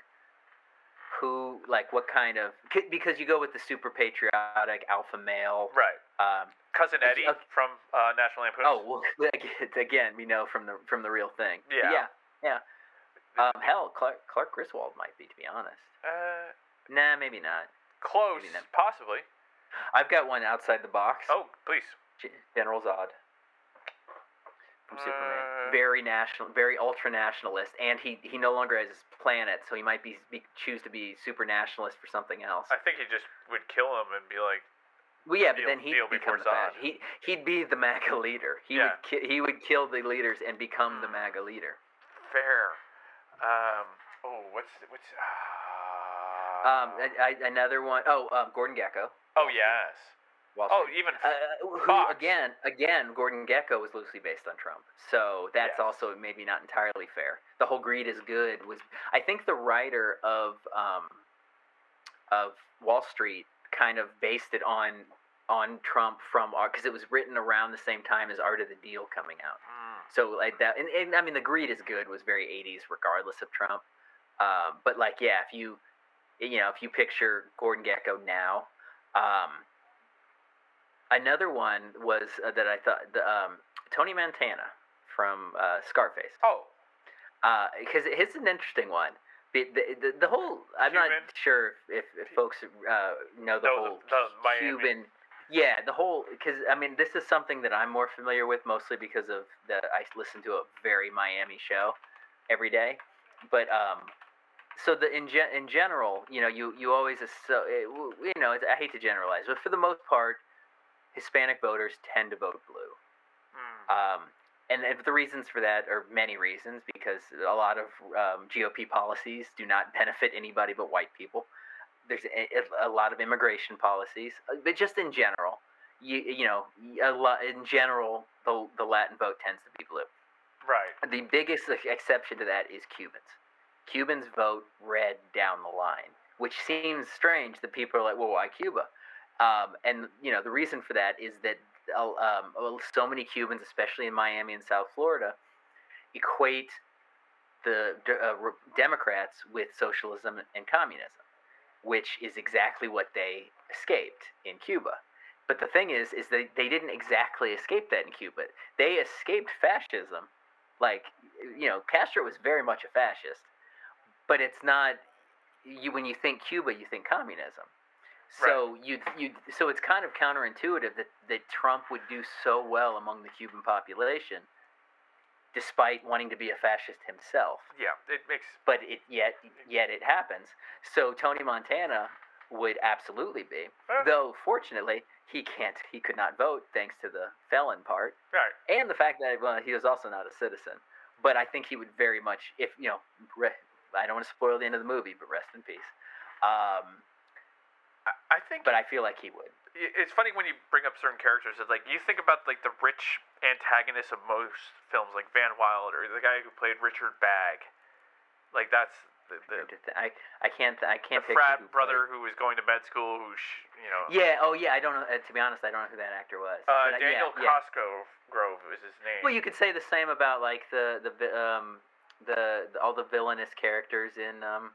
S2: who like what kind of because you go with the super patriotic alpha male.
S3: right.
S2: Um,
S3: Cousin Eddie
S2: okay.
S3: from uh, National Lampoon.
S2: oh well, <laughs> again we know from the from the real thing.
S3: Yeah.
S2: yeah, yeah. Um, hell, Clark Clark Griswold might be to be honest.
S3: Uh,
S2: Nah, maybe not.
S3: close,
S2: Maybe not.
S3: possibly.
S2: I've got one outside the box.
S3: Oh, please.
S2: General Zod from Superman.
S3: Uh,
S2: Very national, very ultra nationalist, and he he no longer has his planet, so he might be, be choose to be super nationalist for something else.
S3: I think he just would kill him and be like,
S2: well, yeah, but then he'd become the bad.
S3: Zod.
S2: He he'd be the MAGA leader. He
S3: Yeah.
S2: would ki- he would kill the leaders and become the
S3: Hmm.
S2: MAGA leader.
S3: fair. Um, oh, what's what's? Uh,
S2: Um, I, I, another one oh um, Gordon Gekko.
S3: oh
S2: Wall Street.
S3: yes.
S2: Wall
S3: Oh, even
S2: Uh, who again? Again, Gordon Gekko was loosely based on Trump, so that's
S3: Yes.
S2: also maybe not entirely fair. The whole "greed is good" was, I think, the writer of um, of Wall Street kind of based it on on Trump from because it was written around the same time as Art of the Deal coming out.
S3: Mm,
S2: So like that, and, and I mean, the greed is good was very '80s, regardless of Trump. Um, but like, yeah, if you, you know, if you picture Gordon Gekko now, um, another one was uh, that I thought the um, Tony Montana from uh, Scarface,
S3: oh,
S2: because his is an interesting one. The, the, the, whole I'm not sure if, if folks uh, know the
S3: No,
S2: whole
S3: the.
S2: Cuban. Yeah, the whole because I mean this is something that I'm more familiar with mostly because of the I listen to a very Miami show every day, but um, so the in gen, in general, you know, you you always so you know it's, I hate to generalize, but for the most part, Hispanic voters tend to vote blue.
S3: mm,
S2: Um, and, and the reasons for that are many reasons because a lot of um, GOP policies do not benefit anybody but white people. There's a, a lot of immigration policies, uh, but just in general, you you know, a lot in general, the the Latin vote tends to be blue.
S3: right.
S2: The biggest exception to that is Cubans. Cubans vote red down the line, which seems strange that people are like, well, why Cuba? Um, and you know the reason for that is that uh, um, so many Cubans, especially in Miami and South Florida, equate the uh, Democrats with socialism and communism, which is exactly what they escaped in Cuba. But the thing is, is that they didn't exactly escape that in Cuba. They escaped fascism. Like, you know, Castro was very much a fascist, but it's not. You when you think Cuba, you think communism. So you you so it's kind of counterintuitive that that Trump would do so well among the Cuban population, despite wanting to be a fascist himself
S3: Yeah, it makes.
S2: but it yet yet it happens. So Tony Montana would absolutely be,
S3: Uh,
S2: though fortunately he can't he could not vote thanks to the felon part
S3: right.
S2: and the fact that well, he was also not a citizen. But I think he would very much if you know re- I don't want to spoil the end of the movie, but rest in peace. Um,
S3: I, I think.
S2: but I feel like he would.
S3: it's funny when you bring up certain characters. It's like you think about like the rich antagonists of most films, like Van Wilder, or the guy who played Richard Bagg. Like that's the the,
S2: I I can't I can't picture
S3: frat
S2: who played-
S3: brother who was going to med school, who sh- you know.
S2: Yeah. Oh yeah. I don't know. Uh, to be honest, I don't know who that actor was.
S3: Uh,
S2: But, uh, yeah,
S3: Daniel
S2: yeah.
S3: Costco Grove is his name.
S2: Well, you could say the same about like the the um the, the all the villainous characters in um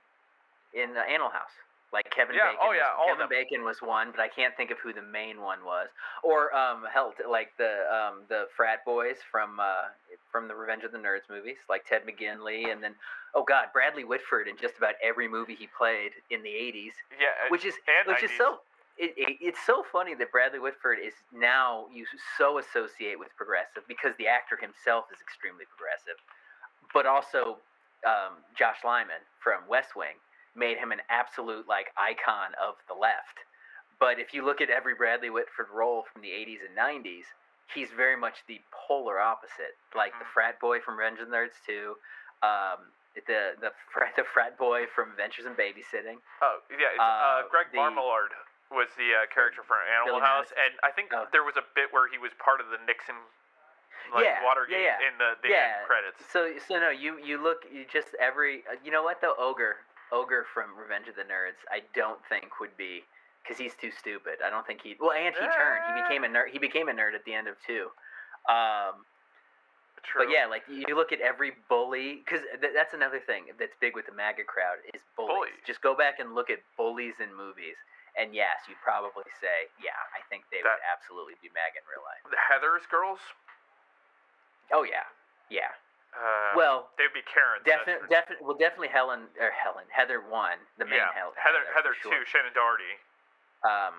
S2: in uh, Animal House. Like Kevin
S3: Yeah,
S2: Bacon.
S3: oh,
S2: was-
S3: yeah, all of
S2: Kevin. Bacon was one, but I can't think of who the main one was. Or um hell, like the um the frat boys from uh from the Revenge of the Nerds movies, like Ted McGinley, and then oh god, Bradley Whitford in just about every movie he played in the '80s
S3: yeah, uh,
S2: which is which is so it, it, it's so funny that Bradley Whitford is now you so associate with progressive because the actor himself is extremely progressive, but also um, Josh Lyman from West Wing made him an absolute like icon of the left. But if you look at every Bradley Whitford role from the 80s and 90s, he's very much the polar opposite. Like the
S3: Mhm.
S2: frat boy from Revenge of the Nerds 2, um, the the <laughs> frat, the frat boy from Adventures in Babysitting.
S3: Oh yeah, it's, uh,
S2: Uh,
S3: Greg
S2: the-
S3: Marmalard was the uh, character from Animal
S2: Billy
S3: House,
S2: Madison.
S3: and I think
S2: Oh.
S3: there was a bit where he was part of the Nixon, like
S2: Yeah, yeah,
S3: Watergate,
S2: yeah.
S3: in the, the
S2: Yeah.
S3: credits.
S2: So so no, you you look you just every uh, you know what though ogre ogre from Revenge of the Nerds I don't think would be because he's too stupid. I don't think he well and he turned he became a nerd he became a nerd at the end of two. Um,
S3: True.
S2: But yeah, like you look at every bully, because th- that's another thing that's big with the MAGA crowd is bullies.
S3: Bullies.
S2: Just go back and look at bullies in movies, and yes, you'd probably say, yeah, I think they would absolutely be MAGA in real life.
S3: the Heather's girls.
S2: Oh yeah, yeah.
S3: Uh,
S2: well,
S3: they'd be Karen.
S2: definitely,
S3: for-
S2: definitely, well, definitely Helen or Helen, Heather one, the main
S3: yeah,
S2: Hel-
S3: Heather.
S2: for
S3: Heather
S2: sure.
S3: too. Shannen Doherty.
S2: Um,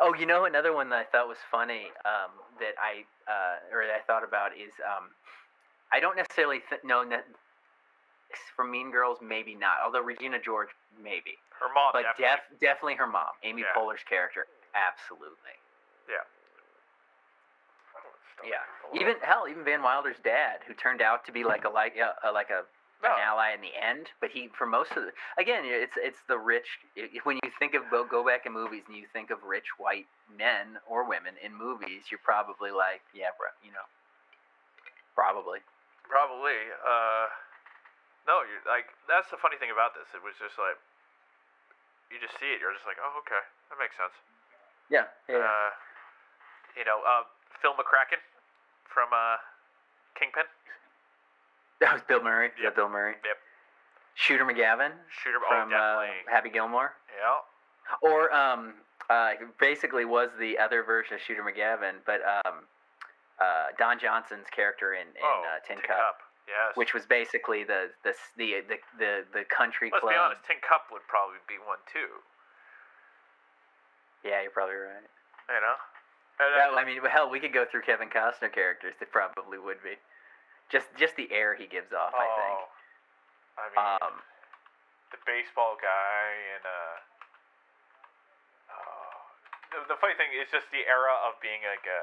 S2: oh, you know another one that I thought was funny um, that I uh, or that I thought about is um, I don't necessarily th- know ne- from Mean Girls, maybe not. Although Regina George, maybe,
S3: Her mom.
S2: but
S3: definitely.
S2: def- definitely her mom, Amy
S3: Yeah.
S2: Poehler's character, absolutely. Yeah, even hell, even Van Wilder's dad, who turned out to be like a like a, a like a an ally in the end, but he for most of the again, it's it's the rich. i when you think of go, go back in movies and you think of rich white men or women in movies, you're probably like, yeah, bro, you know, probably.
S3: Probably. Uh, no, you're like that's the funny thing about this. It was just like you just see it. You're just like, oh, okay, that makes sense.
S2: Yeah, yeah.
S3: Uh, you know, uh, Phil McCracken from uh, Kingpin.
S2: that was <laughs> Bill Murray.
S3: Yep.
S2: that Bill Murray?
S3: Yep.
S2: Shooter McGavin
S3: Shooter. oh,
S2: from uh,
S3: definitely.
S2: Happy Gilmore.
S3: yeah.
S2: Or um, uh, basically was the other version of Shooter McGavin, but um, uh, Don Johnson's character in, in
S3: oh,
S2: uh, Tin,
S3: Tin
S2: Cup,
S3: Yes.
S2: which was basically the the the the the, the country
S3: Let's
S2: club.
S3: be honest. Tin Cup would probably be one too.
S2: Yeah, you're probably right.
S3: You know.
S2: Yeah, I mean, hell, we could go through Kevin Costner characters. They probably would be. Just just the air he gives off, I think.
S3: oh, I mean,
S2: Um,
S3: the baseball guy and uh. oh, the, the funny thing is just the era of being like a.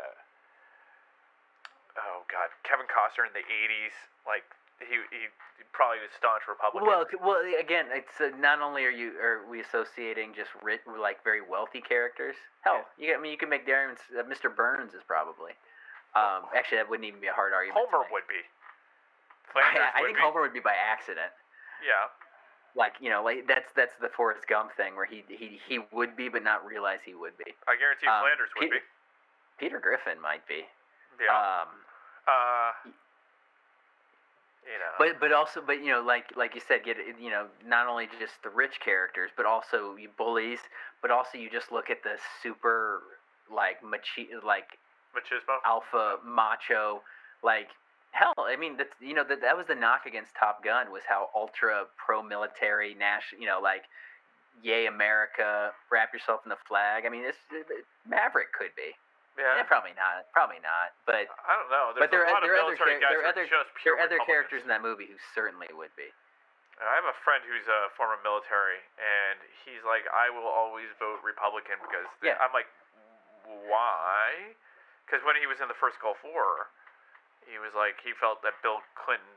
S3: Oh God, Kevin Costner in the '80s, like he he, he probably was staunch Republican.
S2: well, well, again, it's uh, not only are you are we associating just rich, like very wealthy characters. Hell, you, I mean, you can make Darren, uh, Mr. Burns is probably. Um, actually, that wouldn't even be a hard argument.
S3: Homer would be. Flanders
S2: I, I
S3: would
S2: think
S3: be.
S2: Homer would be by accident.
S3: Yeah.
S2: Like you know, like that's that's the Forrest Gump thing where he he he would be, but not realize he would be.
S3: I guarantee
S2: Um,
S3: Flanders would
S2: Peter-
S3: be.
S2: Peter Griffin might be.
S3: Yeah.
S2: Um,
S3: uh. You know.
S2: but but also but you know like like you said get you know not only just the rich characters but also you bullies but also you just look at the super like machi like
S3: machismo.
S2: alpha macho like hell i mean that's you know that that was the knock against top gun was how ultra pro military national you know like yay america wrap yourself in the flag i mean this maverick could be
S3: Yeah.
S2: Eh, probably not probably not but
S3: I don't know. There's
S2: but there
S3: a
S2: are
S3: lot
S2: there
S3: of
S2: are other
S3: guys
S2: there are other
S3: just
S2: there are other characters in that movie who certainly would be
S3: I have a friend who's a former military, and he's like, I will always vote Republican because
S2: Yeah.
S3: I'm like, why? Because when he was in the first Gulf War, he was like, he felt that Bill Clinton,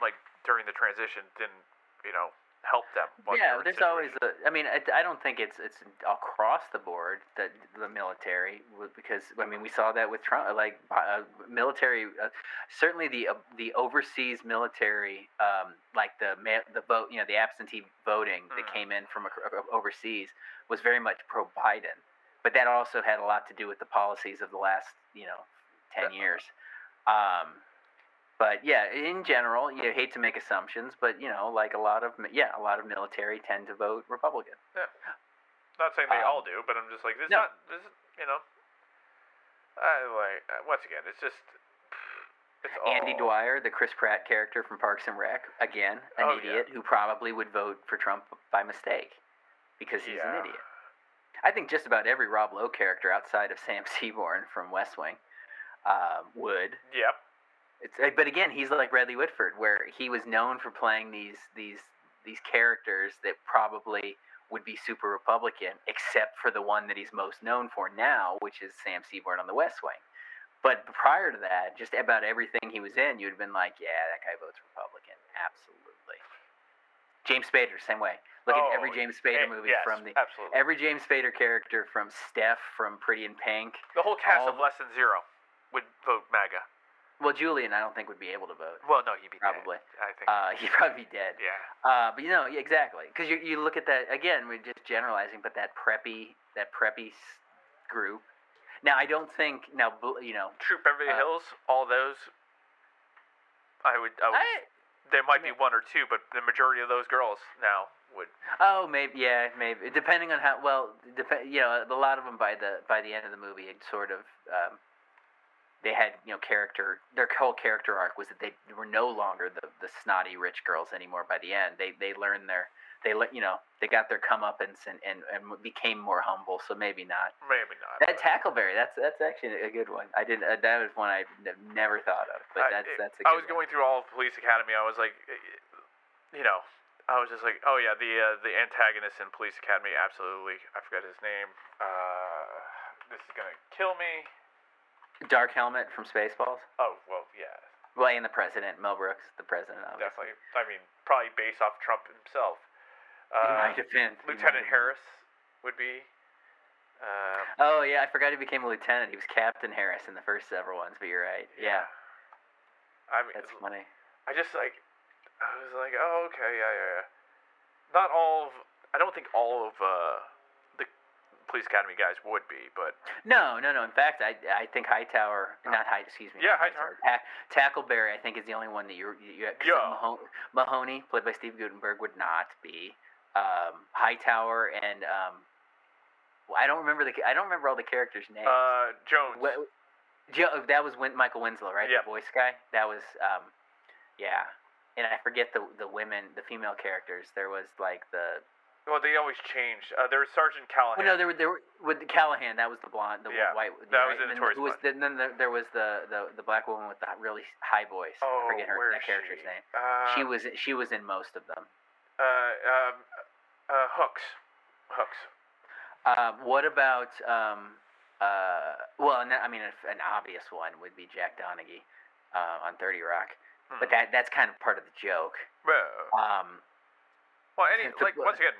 S3: like during the transition, didn't, you know, help them.
S2: yeah, there's always a. I mean, I, I don't think it's it's across the board that the military because I mean we saw that with Trump, like uh, military. Uh, certainly the uh, the overseas military, um, like the ma- the vote, you know, the absentee voting that
S3: Mm.
S2: came in from ac- overseas was very much pro Biden, but that also had a lot to do with the policies of the last you know ten
S3: Yeah.
S2: years. Um, but yeah, in general, you hate to make assumptions, but you know, like a lot of yeah, a lot of military tend to vote Republican.
S3: Yeah, Not saying they
S2: um,
S3: all do, but I'm just like, this
S2: no.
S3: not, this, is- you know. I like uh, once again, it's just, it's all.
S2: Andy Dwyer, the Chris Pratt character from Parks and Rec, again, an
S3: Oh, yeah.
S2: idiot who probably would vote for Trump by mistake because he's
S3: Yeah.
S2: an idiot. I think just about every Rob Lowe character outside of Sam <laughs> Seaborn from West Wing uh, would.
S3: Yep.
S2: It's, uh, but again, he's like Bradley Whitford, where he was known for playing these these these characters that probably would be super Republican, except for the one that he's most known for now, which is Sam Seaborn on The West Wing. But prior to that, just about everything he was in, you'd have been like, yeah, that guy votes Republican, absolutely. James Spader, same way. Look at every
S3: Oh,
S2: James Spader
S3: Eh,
S2: movie
S3: yes,
S2: from the
S3: absolutely.
S2: every James Spader character from Steph from Pretty in Pink.
S3: the whole cast
S2: all-
S3: of Less Than Zero would vote MAGA.
S2: Well, Julian, I don't think would be able to vote.
S3: Well, no, he'd be
S2: Probably.
S3: Dead, I think.
S2: Uh, he'd probably be dead.
S3: yeah.
S2: Uh, but you know, yeah, exactly, because you you look at that again. We're just generalizing, but that preppy that preppy group. Now, I don't think now. You know,
S3: Troop Beverly
S2: Uh,
S3: Hills, all those. I would. I would
S2: I,
S3: there might be
S2: mean-
S3: one or two, but the majority of those girls now would.
S2: oh, maybe yeah, maybe depending on how well. Dep- you know, a lot of them by the by the end of the movie, it sort of. Um, they had you know character. Their whole character arc was that they were no longer the the snotty rich girls anymore. By the end, they they learned their they you know they got their comeuppance and and and became more humble. So maybe not.
S3: Maybe not.
S2: That Tackleberry, that's that's actually a good one. I did uh, that was one I never thought of, but that's
S3: it-
S2: that's a good
S3: I was
S2: one.
S3: going through all of Police Academy. I was like, eh, you know, I was just like, oh yeah, the uh, the antagonist in Police Academy, absolutely. I forgot his name. Uh, this is gonna kill me.
S2: Dark Helmet from Spaceballs.
S3: Oh well, yeah,
S2: Well, and the president, Mel Brooks, the president, obviously.
S3: definitely. I mean, probably based off Trump himself. Uh,
S2: might have been.
S3: Lieutenant. Harris would be. Um,
S2: Oh yeah, I forgot he became a lieutenant. He was Captain Harris in the first several ones, but you're right. Yeah,
S3: I mean,
S2: that's funny.
S3: I just like, I was like, oh okay, yeah, yeah, yeah. Not all of, I don't think all of uh, Police Academy guys would be, but
S2: No, no, no. In fact, I I think Hightower, not High, excuse me.
S3: Yeah, Hightower.
S2: Ta- Tackleberry, I think is the only one that you're. You, cause
S3: Yeah.
S2: Maho- Mahoney, played by Steve Guttenberg, would not be. Um, Hightower and um, I don't remember the. I don't remember all the characters' names.
S3: uh, Jones.
S2: Wha- Joe, that was Win- Michael Winslow, right?
S3: Yep.
S2: The voice guy. That was, um, yeah. And I forget the the women, the female characters. There was like the.
S3: Well, they always change. Uh, there was Sergeant Callahan.
S2: Well, no, there were there were with the Callahan. That was the blonde, the
S3: Yeah,
S2: white.
S3: that
S2: right?
S3: was in
S2: and then was the, then there, there was the, the the black woman with the really high voice.
S3: oh,
S2: I forget her
S3: where
S2: that
S3: is
S2: character's
S3: she?
S2: name.
S3: Uh,
S2: she was she was in most of them.
S3: Uh, um, uh, Hooks. Hooks.
S2: Uh, what about um uh well, and I mean an obvious one would be Jack Donaghy uh, on Thirty Rock, but
S3: Hmm.
S2: that that's kind of part of the joke.
S3: Well,
S2: Um,
S3: well, any <laughs> like once again,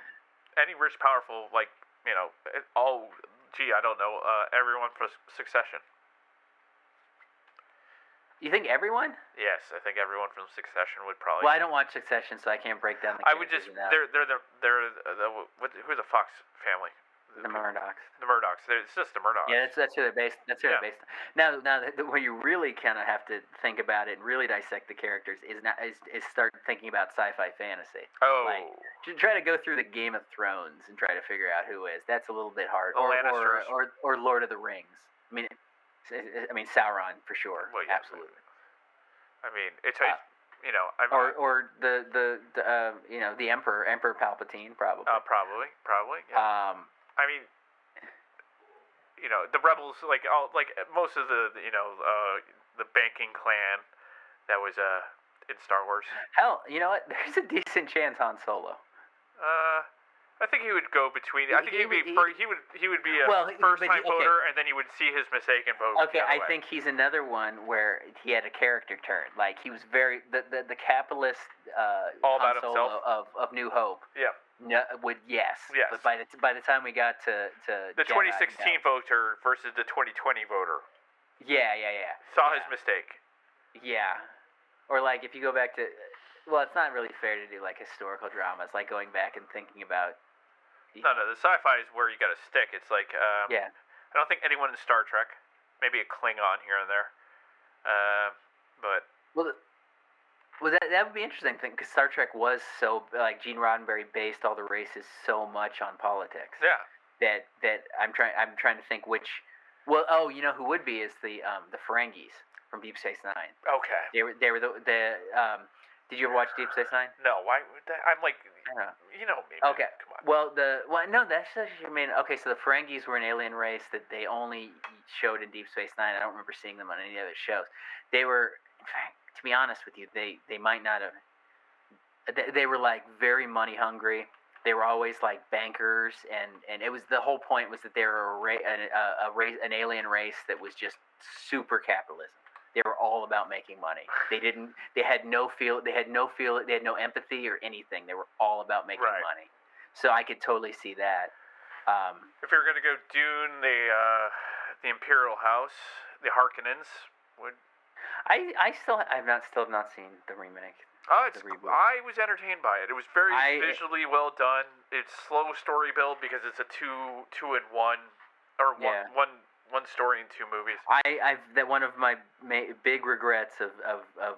S3: any rich, powerful, like you know, it, all. Gee, I don't know. Uh, everyone for Succession.
S2: you think everyone?
S3: Yes, I think everyone from Succession would probably.
S2: Well, I don't watch Succession, so I can't break down the.
S3: I would just they're they're the they're the, the what, who's the Fox family?
S2: The Murdochs.
S3: The Murdochs. It's just the Murdochs.
S2: Yeah, that's that's who they're based. That's who
S3: Yeah.
S2: they're based. On. Now, now, the, the, where you really kind of have to think about it and really dissect the characters is not is, is start thinking about sci-fi fantasy.
S3: oh,
S2: like, try to go through the Game of Thrones and try to figure out who is. That's a little bit hard. Or, or, or or Lord of the Rings. I mean, I mean Sauron for sure.
S3: well, yeah,
S2: Absolutely.
S3: I mean, it's
S2: Uh,
S3: you know, I mean,
S2: Or or the the, the uh, you know the Emperor Emperor Palpatine probably.
S3: uh, probably, probably. Yeah.
S2: um,
S3: I mean, you know, the rebels, like all, like most of the, you know, uh, the banking clan that was uh in Star Wars.
S2: hell, you know what? <laughs> There's a decent chance Han Solo.
S3: Uh, I think he would go between. I think
S2: he
S3: he'd be
S2: would- he-
S3: he would he would be a
S2: Well, first-time okay.
S3: voter, and then he would see his mistake and vote.
S2: Okay, I
S3: way.
S2: think he's another one where he had a character turn. Like he was very the the, the capitalist uh,
S3: All
S2: Han
S3: about
S2: Solo
S3: himself?
S2: of, of New Hope.
S3: Yeah.
S2: No, would yes.
S3: Yes.
S2: But by the t- by the time we got to to
S3: the
S2: Jedi,
S3: 2016 voter versus the 2020 voter.
S2: Yeah, yeah, yeah.
S3: saw his mistake.
S2: Yeah. Or like if you go back to well, it's not really fair to do like historical dramas, like going back and thinking about.
S3: No, no, the sci-fi is where you got to stick. It's like um,
S2: Yeah.
S3: I don't think anyone in Star Trek, maybe a Klingon here and there, uh, but
S2: Well, well, that that would be interesting thing because Star Trek was so like Gene Roddenberry based all the races so much on politics
S3: yeah,
S2: that that I'm trying I'm trying to think which. Well, oh, you know who would be is the um the Ferengis from Deep Space Nine.
S3: okay.
S2: They were they were the the um. Did you ever watch Deep Space Nine?
S3: No, why would that? I'm like,
S2: know.
S3: you know me.
S2: Okay.
S3: Come on.
S2: Well, the well, no, that's actually I mean, okay. So the Ferengis were an alien race that they only showed in Deep Space Nine. I don't remember seeing them on any other shows. They were, in fact, to be honest with you, they they might not have. They, they were like very money hungry. They were always like bankers, and, and it was the whole point was that they were a, ra- a, a race, an alien race that was just super capitalism. They were all about making money. They didn't. They had no feel. They had no feel. They had no empathy or anything. They were all about making
S3: Right.
S2: money. So I could totally see that. Um,
S3: If you're gonna go Dune, the uh, the Imperial House, the Harkonnens would.
S2: I I still I've not still have not seen the remake.
S3: Oh, it's.
S2: The reboot.
S3: I was entertained by it. It was very
S2: I-
S3: visually well done. It's slow story build because it's a two two in one, or one
S2: Yeah.
S3: one one story in two movies.
S2: I I've that one of my ma- big regrets of of, of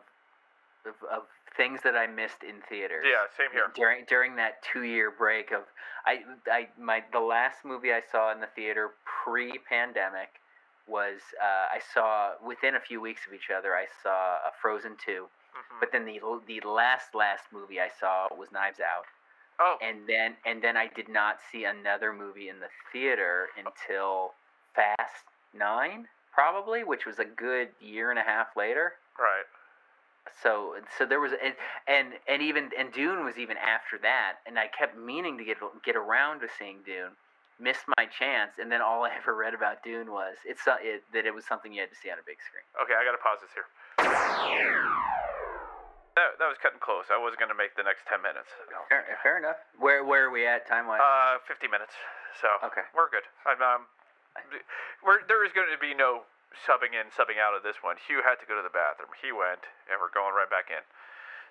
S2: of of things that I missed in theaters.
S3: Yeah, same here.
S2: During during that two year break of I I my the last movie I saw in the theater pre pandemic was uh, I saw within a few weeks of each other I saw a Frozen two,
S3: Mhm.
S2: but then the the last last movie I saw was Knives Out.
S3: oh,
S2: and then and then I did not see another movie in the theater until Fast Nine, probably, which was a good year and a half later.
S3: right.
S2: So so there was and and, and even and Dune was even after that, and I kept meaning to get get around to seeing Dune. Missed my chance, and then all I ever read about Dune was it's so- it, that it was something you had to see on a big screen.
S3: Okay, I gotta pause this here. That, that was cutting close. I wasn't gonna make the next ten minutes.
S2: Fair, fair enough. Where where are we at time wise?
S3: Uh, fifty minutes. So
S2: Okay.
S3: we're good. I'm, um, we're, there is going to be no subbing in, subbing out of this one. Hugh had to go to the bathroom. He went, and we're going right back in.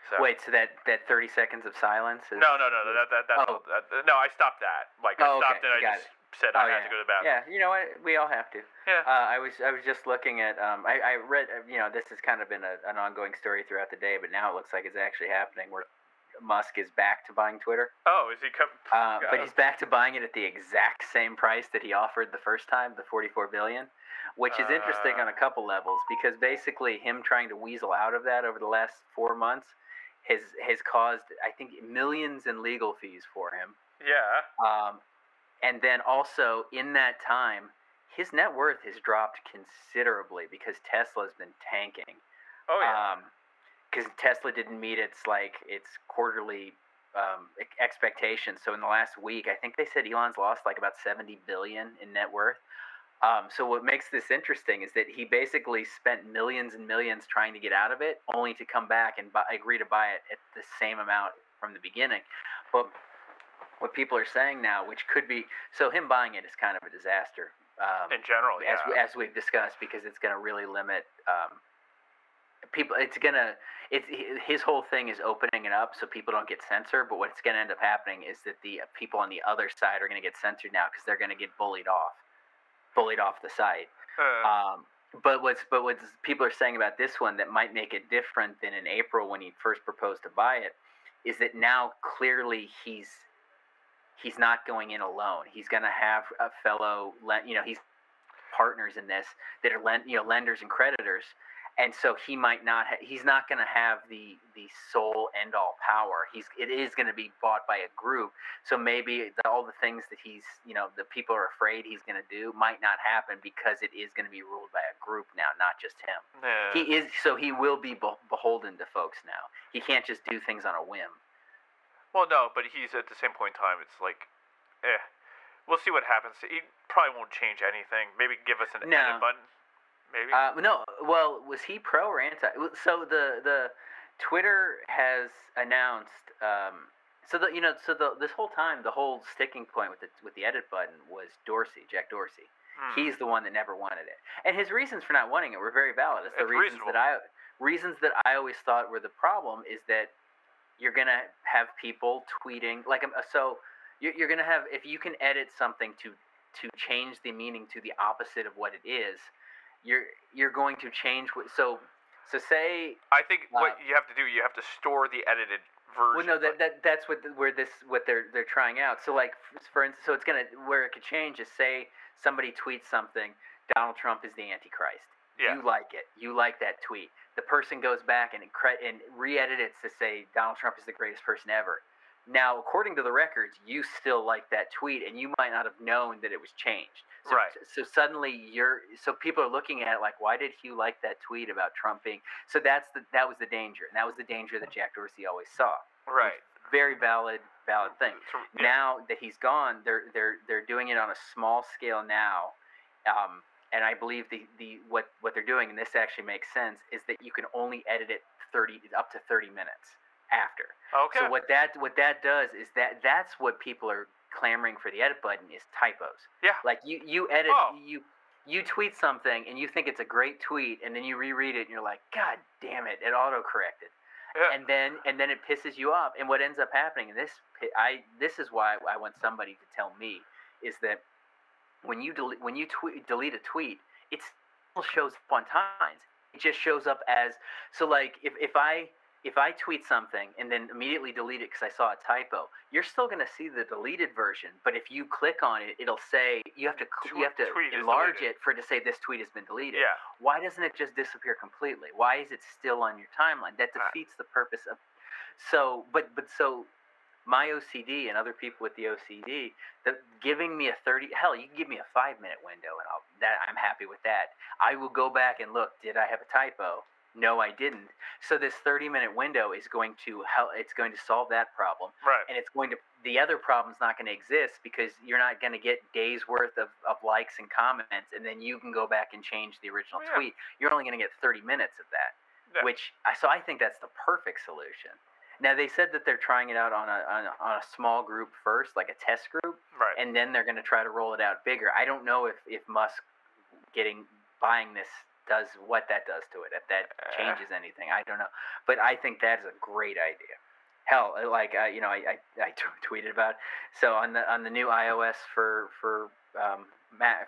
S3: So.
S2: Wait, so that that thirty seconds of silence is
S3: No, no, no, no. That, that, that's
S2: Oh.
S3: all, that, no, I stopped that. Like I
S2: Oh, okay,
S3: stopped and I
S2: got
S3: just said I
S2: Oh,
S3: had to go to the bathroom.
S2: Yeah, you know what? We all have to.
S3: Yeah.
S2: Uh, I was I was just looking at um I, I read uh, you know this has kind of been a, an ongoing story throughout the day, but now it looks like it's actually happening where Musk is back to buying Twitter.
S3: Oh, is he come?
S2: Uh, but he's back to buying it at the exact same price that he offered the first time, the 44 billion, which is interesting on a
S3: Uh.
S2: couple levels because basically him trying to weasel out of that over the last four months has has caused I think millions in legal fees for him.
S3: Yeah.
S2: Um, and then also in that time, his net worth has dropped considerably because Tesla's been tanking.
S3: Oh yeah.
S2: Because Tesla didn't meet its like its quarterly um, expectations. So in the last week, I think they said Elon's lost like about seventy billion in net worth. Um, so what makes this interesting is that he basically spent millions and millions trying to get out of it, only to come back and buy, agree to buy it at the same amount from the beginning. But what people are saying now, which could be so him buying it is kind of a disaster. Um,
S3: in general, yeah.
S2: as, we, as we've discussed, because it's going to really limit um, people. It's going to it's his whole thing is opening it up so people don't get censored. But what's going to end up happening is that the people on the other side are going to get censored now because they're going to get bullied off, bullied off the site.
S3: Uh,
S2: Um, but what's but what people are saying about this one that might make it different than in April when he first proposed to buy it is that now clearly he's he's not going in alone. He's going to have a fellow, you know, he's partners in this that are lend, you know, lenders and creditors. And so he might not. Ha- he's not going to have the the sole end all power. He's it is going to be bought by a group. So maybe the, all the things that he's you know the people are afraid he's going to do might not happen because it is going to be ruled by a group now, not just him.
S3: yeah.
S2: He is so he will be be- beholden to folks now. He can't just do things on a whim.
S3: Well, no, but he's at the same point in time. It's like, eh. We'll see what happens. He probably won't change anything. Maybe give us an
S2: No.
S3: edit button. Maybe.
S2: Uh, no, well, was he pro or anti? So the the Twitter has announced. Um, so the you know so the this whole time the whole sticking point with the with the edit button was Dorsey, Jack Dorsey.
S3: Hmm.
S2: He's the one that never wanted it, and his reasons for not wanting it were very valid. It's the reasons
S3: reasonable.
S2: that I reasons that I always thought were the problem is that you're gonna have people tweeting like um, so you're, you're gonna have if you can edit something to to change the meaning to the opposite of what it is you're you're going to change what so so say
S3: I think what
S2: uh,
S3: you have to do, you have to store the edited version.
S2: well no that, that that's what where this what they're they're trying out. So like for instance so it's gonna where it could change is say somebody tweets something donald trump is the antichrist.
S3: Yeah.
S2: you like it. You like that tweet. The person goes back and cre- and re-edits to say donald trump is the greatest person ever. Now according to the records you still like that tweet and you might not have known that it was changed so,
S3: Right.
S2: so suddenly you're so people are looking at it like why did Hugh like that tweet about Trump being so that's the that was the danger and that was the danger that Jack Dorsey always saw
S3: right.
S2: very valid valid thing.
S3: Yeah.
S2: Now that he's gone, they're they're they're doing it on a small scale now, um, and I believe the, the what what they're doing, and this actually makes sense, is that you can only edit it thirty up to thirty minutes after.
S3: okay.
S2: So what that what that does is that that's what people are clamoring for the edit button is typos.
S3: Yeah.
S2: Like you you edit
S3: Oh.
S2: you you tweet something and you think it's a great tweet and then you reread it and you're like, God damn it, it auto corrected.
S3: Yeah.
S2: And then and then it pisses you off. And what ends up happening, and this I this is why I want somebody to tell me, is that when you delete when you tweet, delete a tweet, it still shows up on times. It just shows up as so like if, if I if I tweet something and then immediately delete it because I saw a typo, you're still going to see the deleted version. But if you click on it, it'll say you have to you have to
S3: tweet
S2: enlarge it for it to say this tweet has been deleted.
S3: yeah.
S2: Why doesn't it just disappear completely? Why is it still on your timeline? That
S3: Uh,
S2: defeats the purpose of. So, but but so, my OCD and other people with the OCD, the, giving me a thirty hell, you can give me a five minute window and I'll that I'm happy with that. I will go back and look. Did I have a typo? No, I didn't. So this thirty minute window is going to help. It's going to solve that problem
S3: Right.
S2: and it's going to the other problem's not going to exist because you're not going to get days worth of, of likes and comments and then you can go back and change the original
S3: Yeah.
S2: tweet you're only going to get 30 minutes of that
S3: Yeah.
S2: which I so i think that's the perfect solution now they said that they're trying it out on a, on a on a small group first like a test group
S3: Right.
S2: and then they're going to try to roll it out bigger i don't know if if musk getting buying this does what that does to it if that
S3: Uh.
S2: changes anything i don't know but i think that is a great idea hell uh, like uh, you know I, I, <laughs> tweeted about it. so on the on the new ios for for um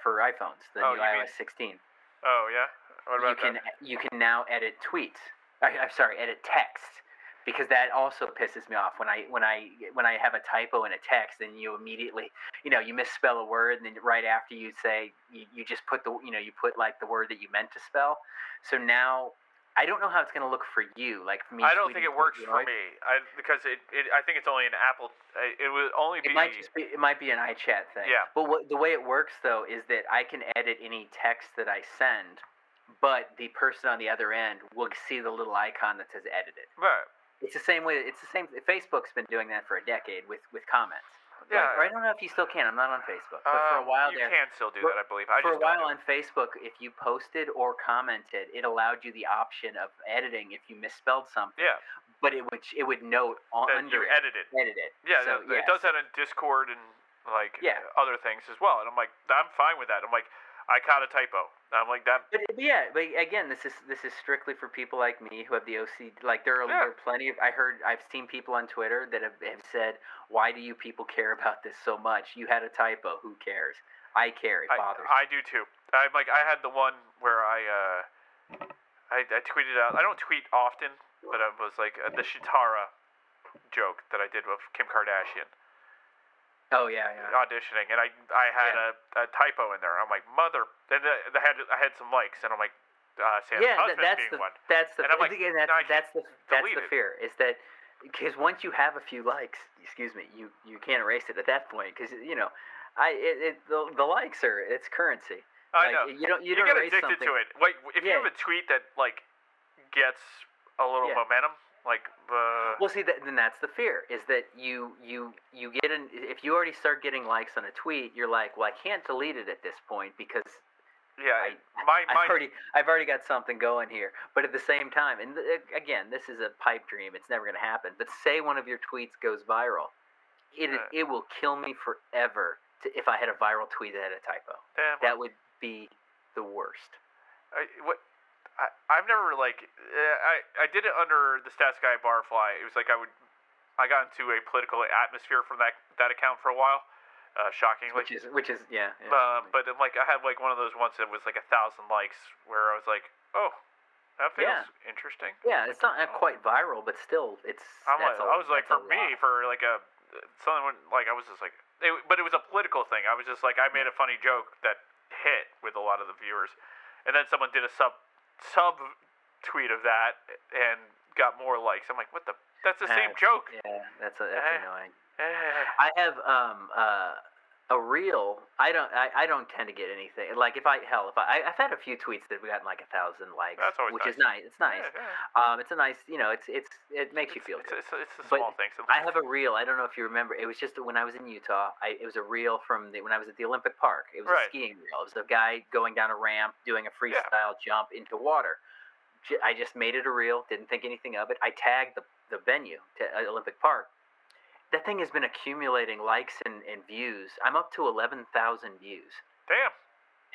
S2: for iphones the
S3: Oh,
S2: new
S3: you mean-
S2: ios 16
S3: oh yeah. What about
S2: you
S3: about
S2: can
S3: that?
S2: you can now edit tweets. I, I'm sorry, edit text because that also pisses me off when I when I when I have a typo in a text and you immediately you know you misspell a word and then right after you say you, you just put the you know you put like the word that you meant to spell. So now I don't know how it's gonna look for you. Like for me,
S3: I don't think it works for me. I because it, it I think it's only an Apple. uh, It would only be.
S2: It might just be it might be an iChat thing.
S3: Yeah.
S2: But what the way it works though is that I can edit any text that I send, but the person on the other end will see the little icon that says edited.
S3: Right.
S2: It's the same way. It's the same. Facebook's been doing that for a decade with with comments. Like,
S3: Yeah.
S2: or I don't know if you still can. I'm not on Facebook, but for a
S3: Um,
S2: while
S3: you
S2: there,
S3: can still do
S2: for-
S3: that, I believe. I
S2: for a while on Facebook, if you posted or commented, it allowed you the option of editing if you misspelled something.
S3: Yeah.
S2: But it would it would note on,
S3: that
S2: under
S3: you
S2: it,
S3: edited.
S2: edited.
S3: Yeah,
S2: So,
S3: it,
S2: yeah,
S3: it does that in Discord and like
S2: Yeah.
S3: other things as well. And I'm like, I'm fine with that. I'm like, I caught a typo. I'm like that.
S2: But, but yeah, but again, this is this is strictly for people like me who have the OC. Like there are,
S3: Yeah.
S2: there are plenty of. I heard I've seen people on Twitter that have, have said, "Why do you people care about this so much? You had a typo. Who cares? I care. It
S3: I,
S2: bothers." me."
S3: I do too. I'm like, I had the one where I uh, I, I tweeted out. I don't tweet often, but it was like uh, the Shitara joke that I did with Kim Kardashian
S2: oh yeah, yeah.
S3: auditioning, and I I had a, a typo in there. I'm like, mother, and I had I had some likes, and I'm like, uh, Sam's
S2: yeah,
S3: husband
S2: that's
S3: being
S2: the
S3: one.
S2: that's the
S3: And I'm like,
S2: again, that's,
S3: no,
S2: that's the that's the fear is that because once you have a few likes, excuse me, you you can't erase it at that point because you know, I it, it the, the likes are it's currency.
S3: I
S2: like,
S3: know.
S2: You don't you,
S3: You,
S2: don't
S3: get addicted
S2: something.
S3: to it. Wait, if you have a tweet that like gets a little
S2: Yeah.
S3: momentum, like uh,
S2: Well, see, that, then that's the fear is that you you you get an if you already start getting likes on a tweet, you're like, well, I can't delete it at this point because
S3: yeah,
S2: I-
S3: my <laughs> my
S2: I've already I've already got something going here. But at the same time, and th- again, this is a pipe dream; it's never going to happen. But say one of your tweets goes viral, it
S3: Uh.
S2: it will kill me forever to, if I had a viral tweet that had a typo.
S3: damn,
S2: That would be the worst.
S3: I, what I I've never like uh, I I did it under the Stats Guy Barfly. It was like I would I got into a political atmosphere from that that account for a while. Uh, shockingly.
S2: Which is which is yeah. yeah.
S3: Uh, but um, like I had like one of those ones that was like a thousand likes where I was like, oh, that feels
S2: Yeah.
S3: interesting.
S2: yeah, it's not uh, quite viral, but still, it's.
S3: I'm like,
S2: a-
S3: I was like, for me,
S2: lot.
S3: for like a someone like I was just like, it, but it was a political thing. I was just like, I made a funny joke that hit with a lot of the viewers, and then someone did a sub sub tweet of that and got more likes. I'm like, what the? That's the same joke.
S2: Yeah, that's a, that's
S3: Eh.
S2: annoying.
S3: Eh.
S2: I have um uh a reel i don't I, I don't tend to get anything like if i hell if i i've had a few tweets that have gotten like a thousand likes
S3: That's always
S2: which is
S3: nice.
S2: nice it's nice
S3: Yeah, yeah.
S2: um it's a nice you know it's it's it makes you feel
S3: it's,
S2: good
S3: It's, it's,
S2: But
S3: small things. in
S2: I have a reel. I don't know if you remember. It was just when I was in Utah. I, it was a reel from the, when I was at the Olympic Park. It was
S3: Right.
S2: a skiing reel. It was a guy going down a ramp doing a freestyle jump into water. J- I just made it a reel. Didn't think anything of it. I tagged the, the venue to uh, Olympic Park. That thing has been accumulating likes and, and views. I'm up to 11,000 views
S3: Damn.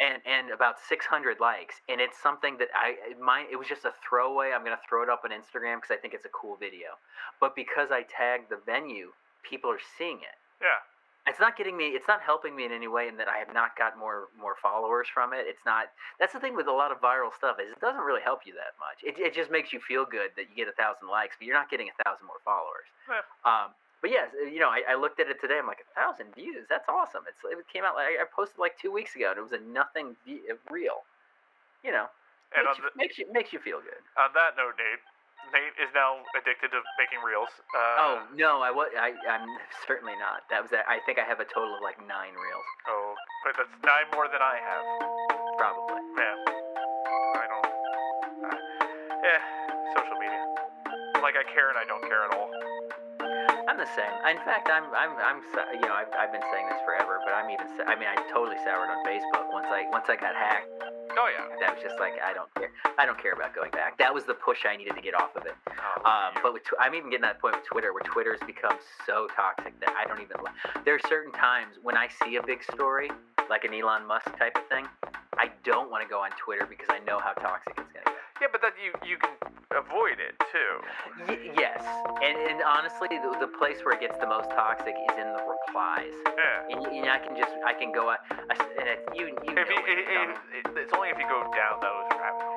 S2: and and about 600 likes and it's something that i it my it was just a throwaway i'm going to throw it up on instagram because i think it's a cool video but because i tagged the venue people are seeing it
S3: Yeah.
S2: it's not getting me it's not helping me in any way in that i have not got more more followers from it it's not that's the thing with a lot of viral stuff is it doesn't really help you that much it, it just makes you feel good that you get a thousand likes but you're not getting a thousand more followers
S3: Yeah.
S2: um but yes, you know, I, I looked at it today. I'm like, a thousand views. That's awesome. It's it came out like I posted like two weeks ago, and it was a nothing view, reel. You know,
S3: And
S2: makes
S3: on,
S2: you,
S3: the,
S2: makes you makes you feel good.
S3: on that note, Nate, Nate is now addicted to making reels. Uh,
S2: oh no, I was I I'm <laughs> certainly not. That was I think I have a total of like nine reels,
S3: Oh, but that's nine more than I have.
S2: probably.
S3: Yeah. I don't. Uh, yeah. Social media. Like I care and I don't care at all.
S2: I'm the same. In fact, I'm I'm I'm you know I've, I've been saying this forever, but I'm even I mean I totally soured on Facebook once I once I got hacked.
S3: Oh yeah.
S2: That was just like I don't care. I don't care about going back. That was the push I needed to get off of it.
S3: Oh,
S2: Um, but with I'm even getting to that point with Twitter, where Twitter's become so toxic that I don't even. There are certain times when I see a big story, like an Elon Musk type of thing, I don't want to go on Twitter because I know how toxic it's gonna get.
S3: yeah, but that you you can avoid it too.
S2: Y- yes, and and honestly, the, the place where it gets the most toxic is in the replies.
S3: Yeah.
S2: And, and I can just I can go on, and it, you you
S3: If you,
S2: it,
S3: it, it, it, it's only if you go down those rabbit holes.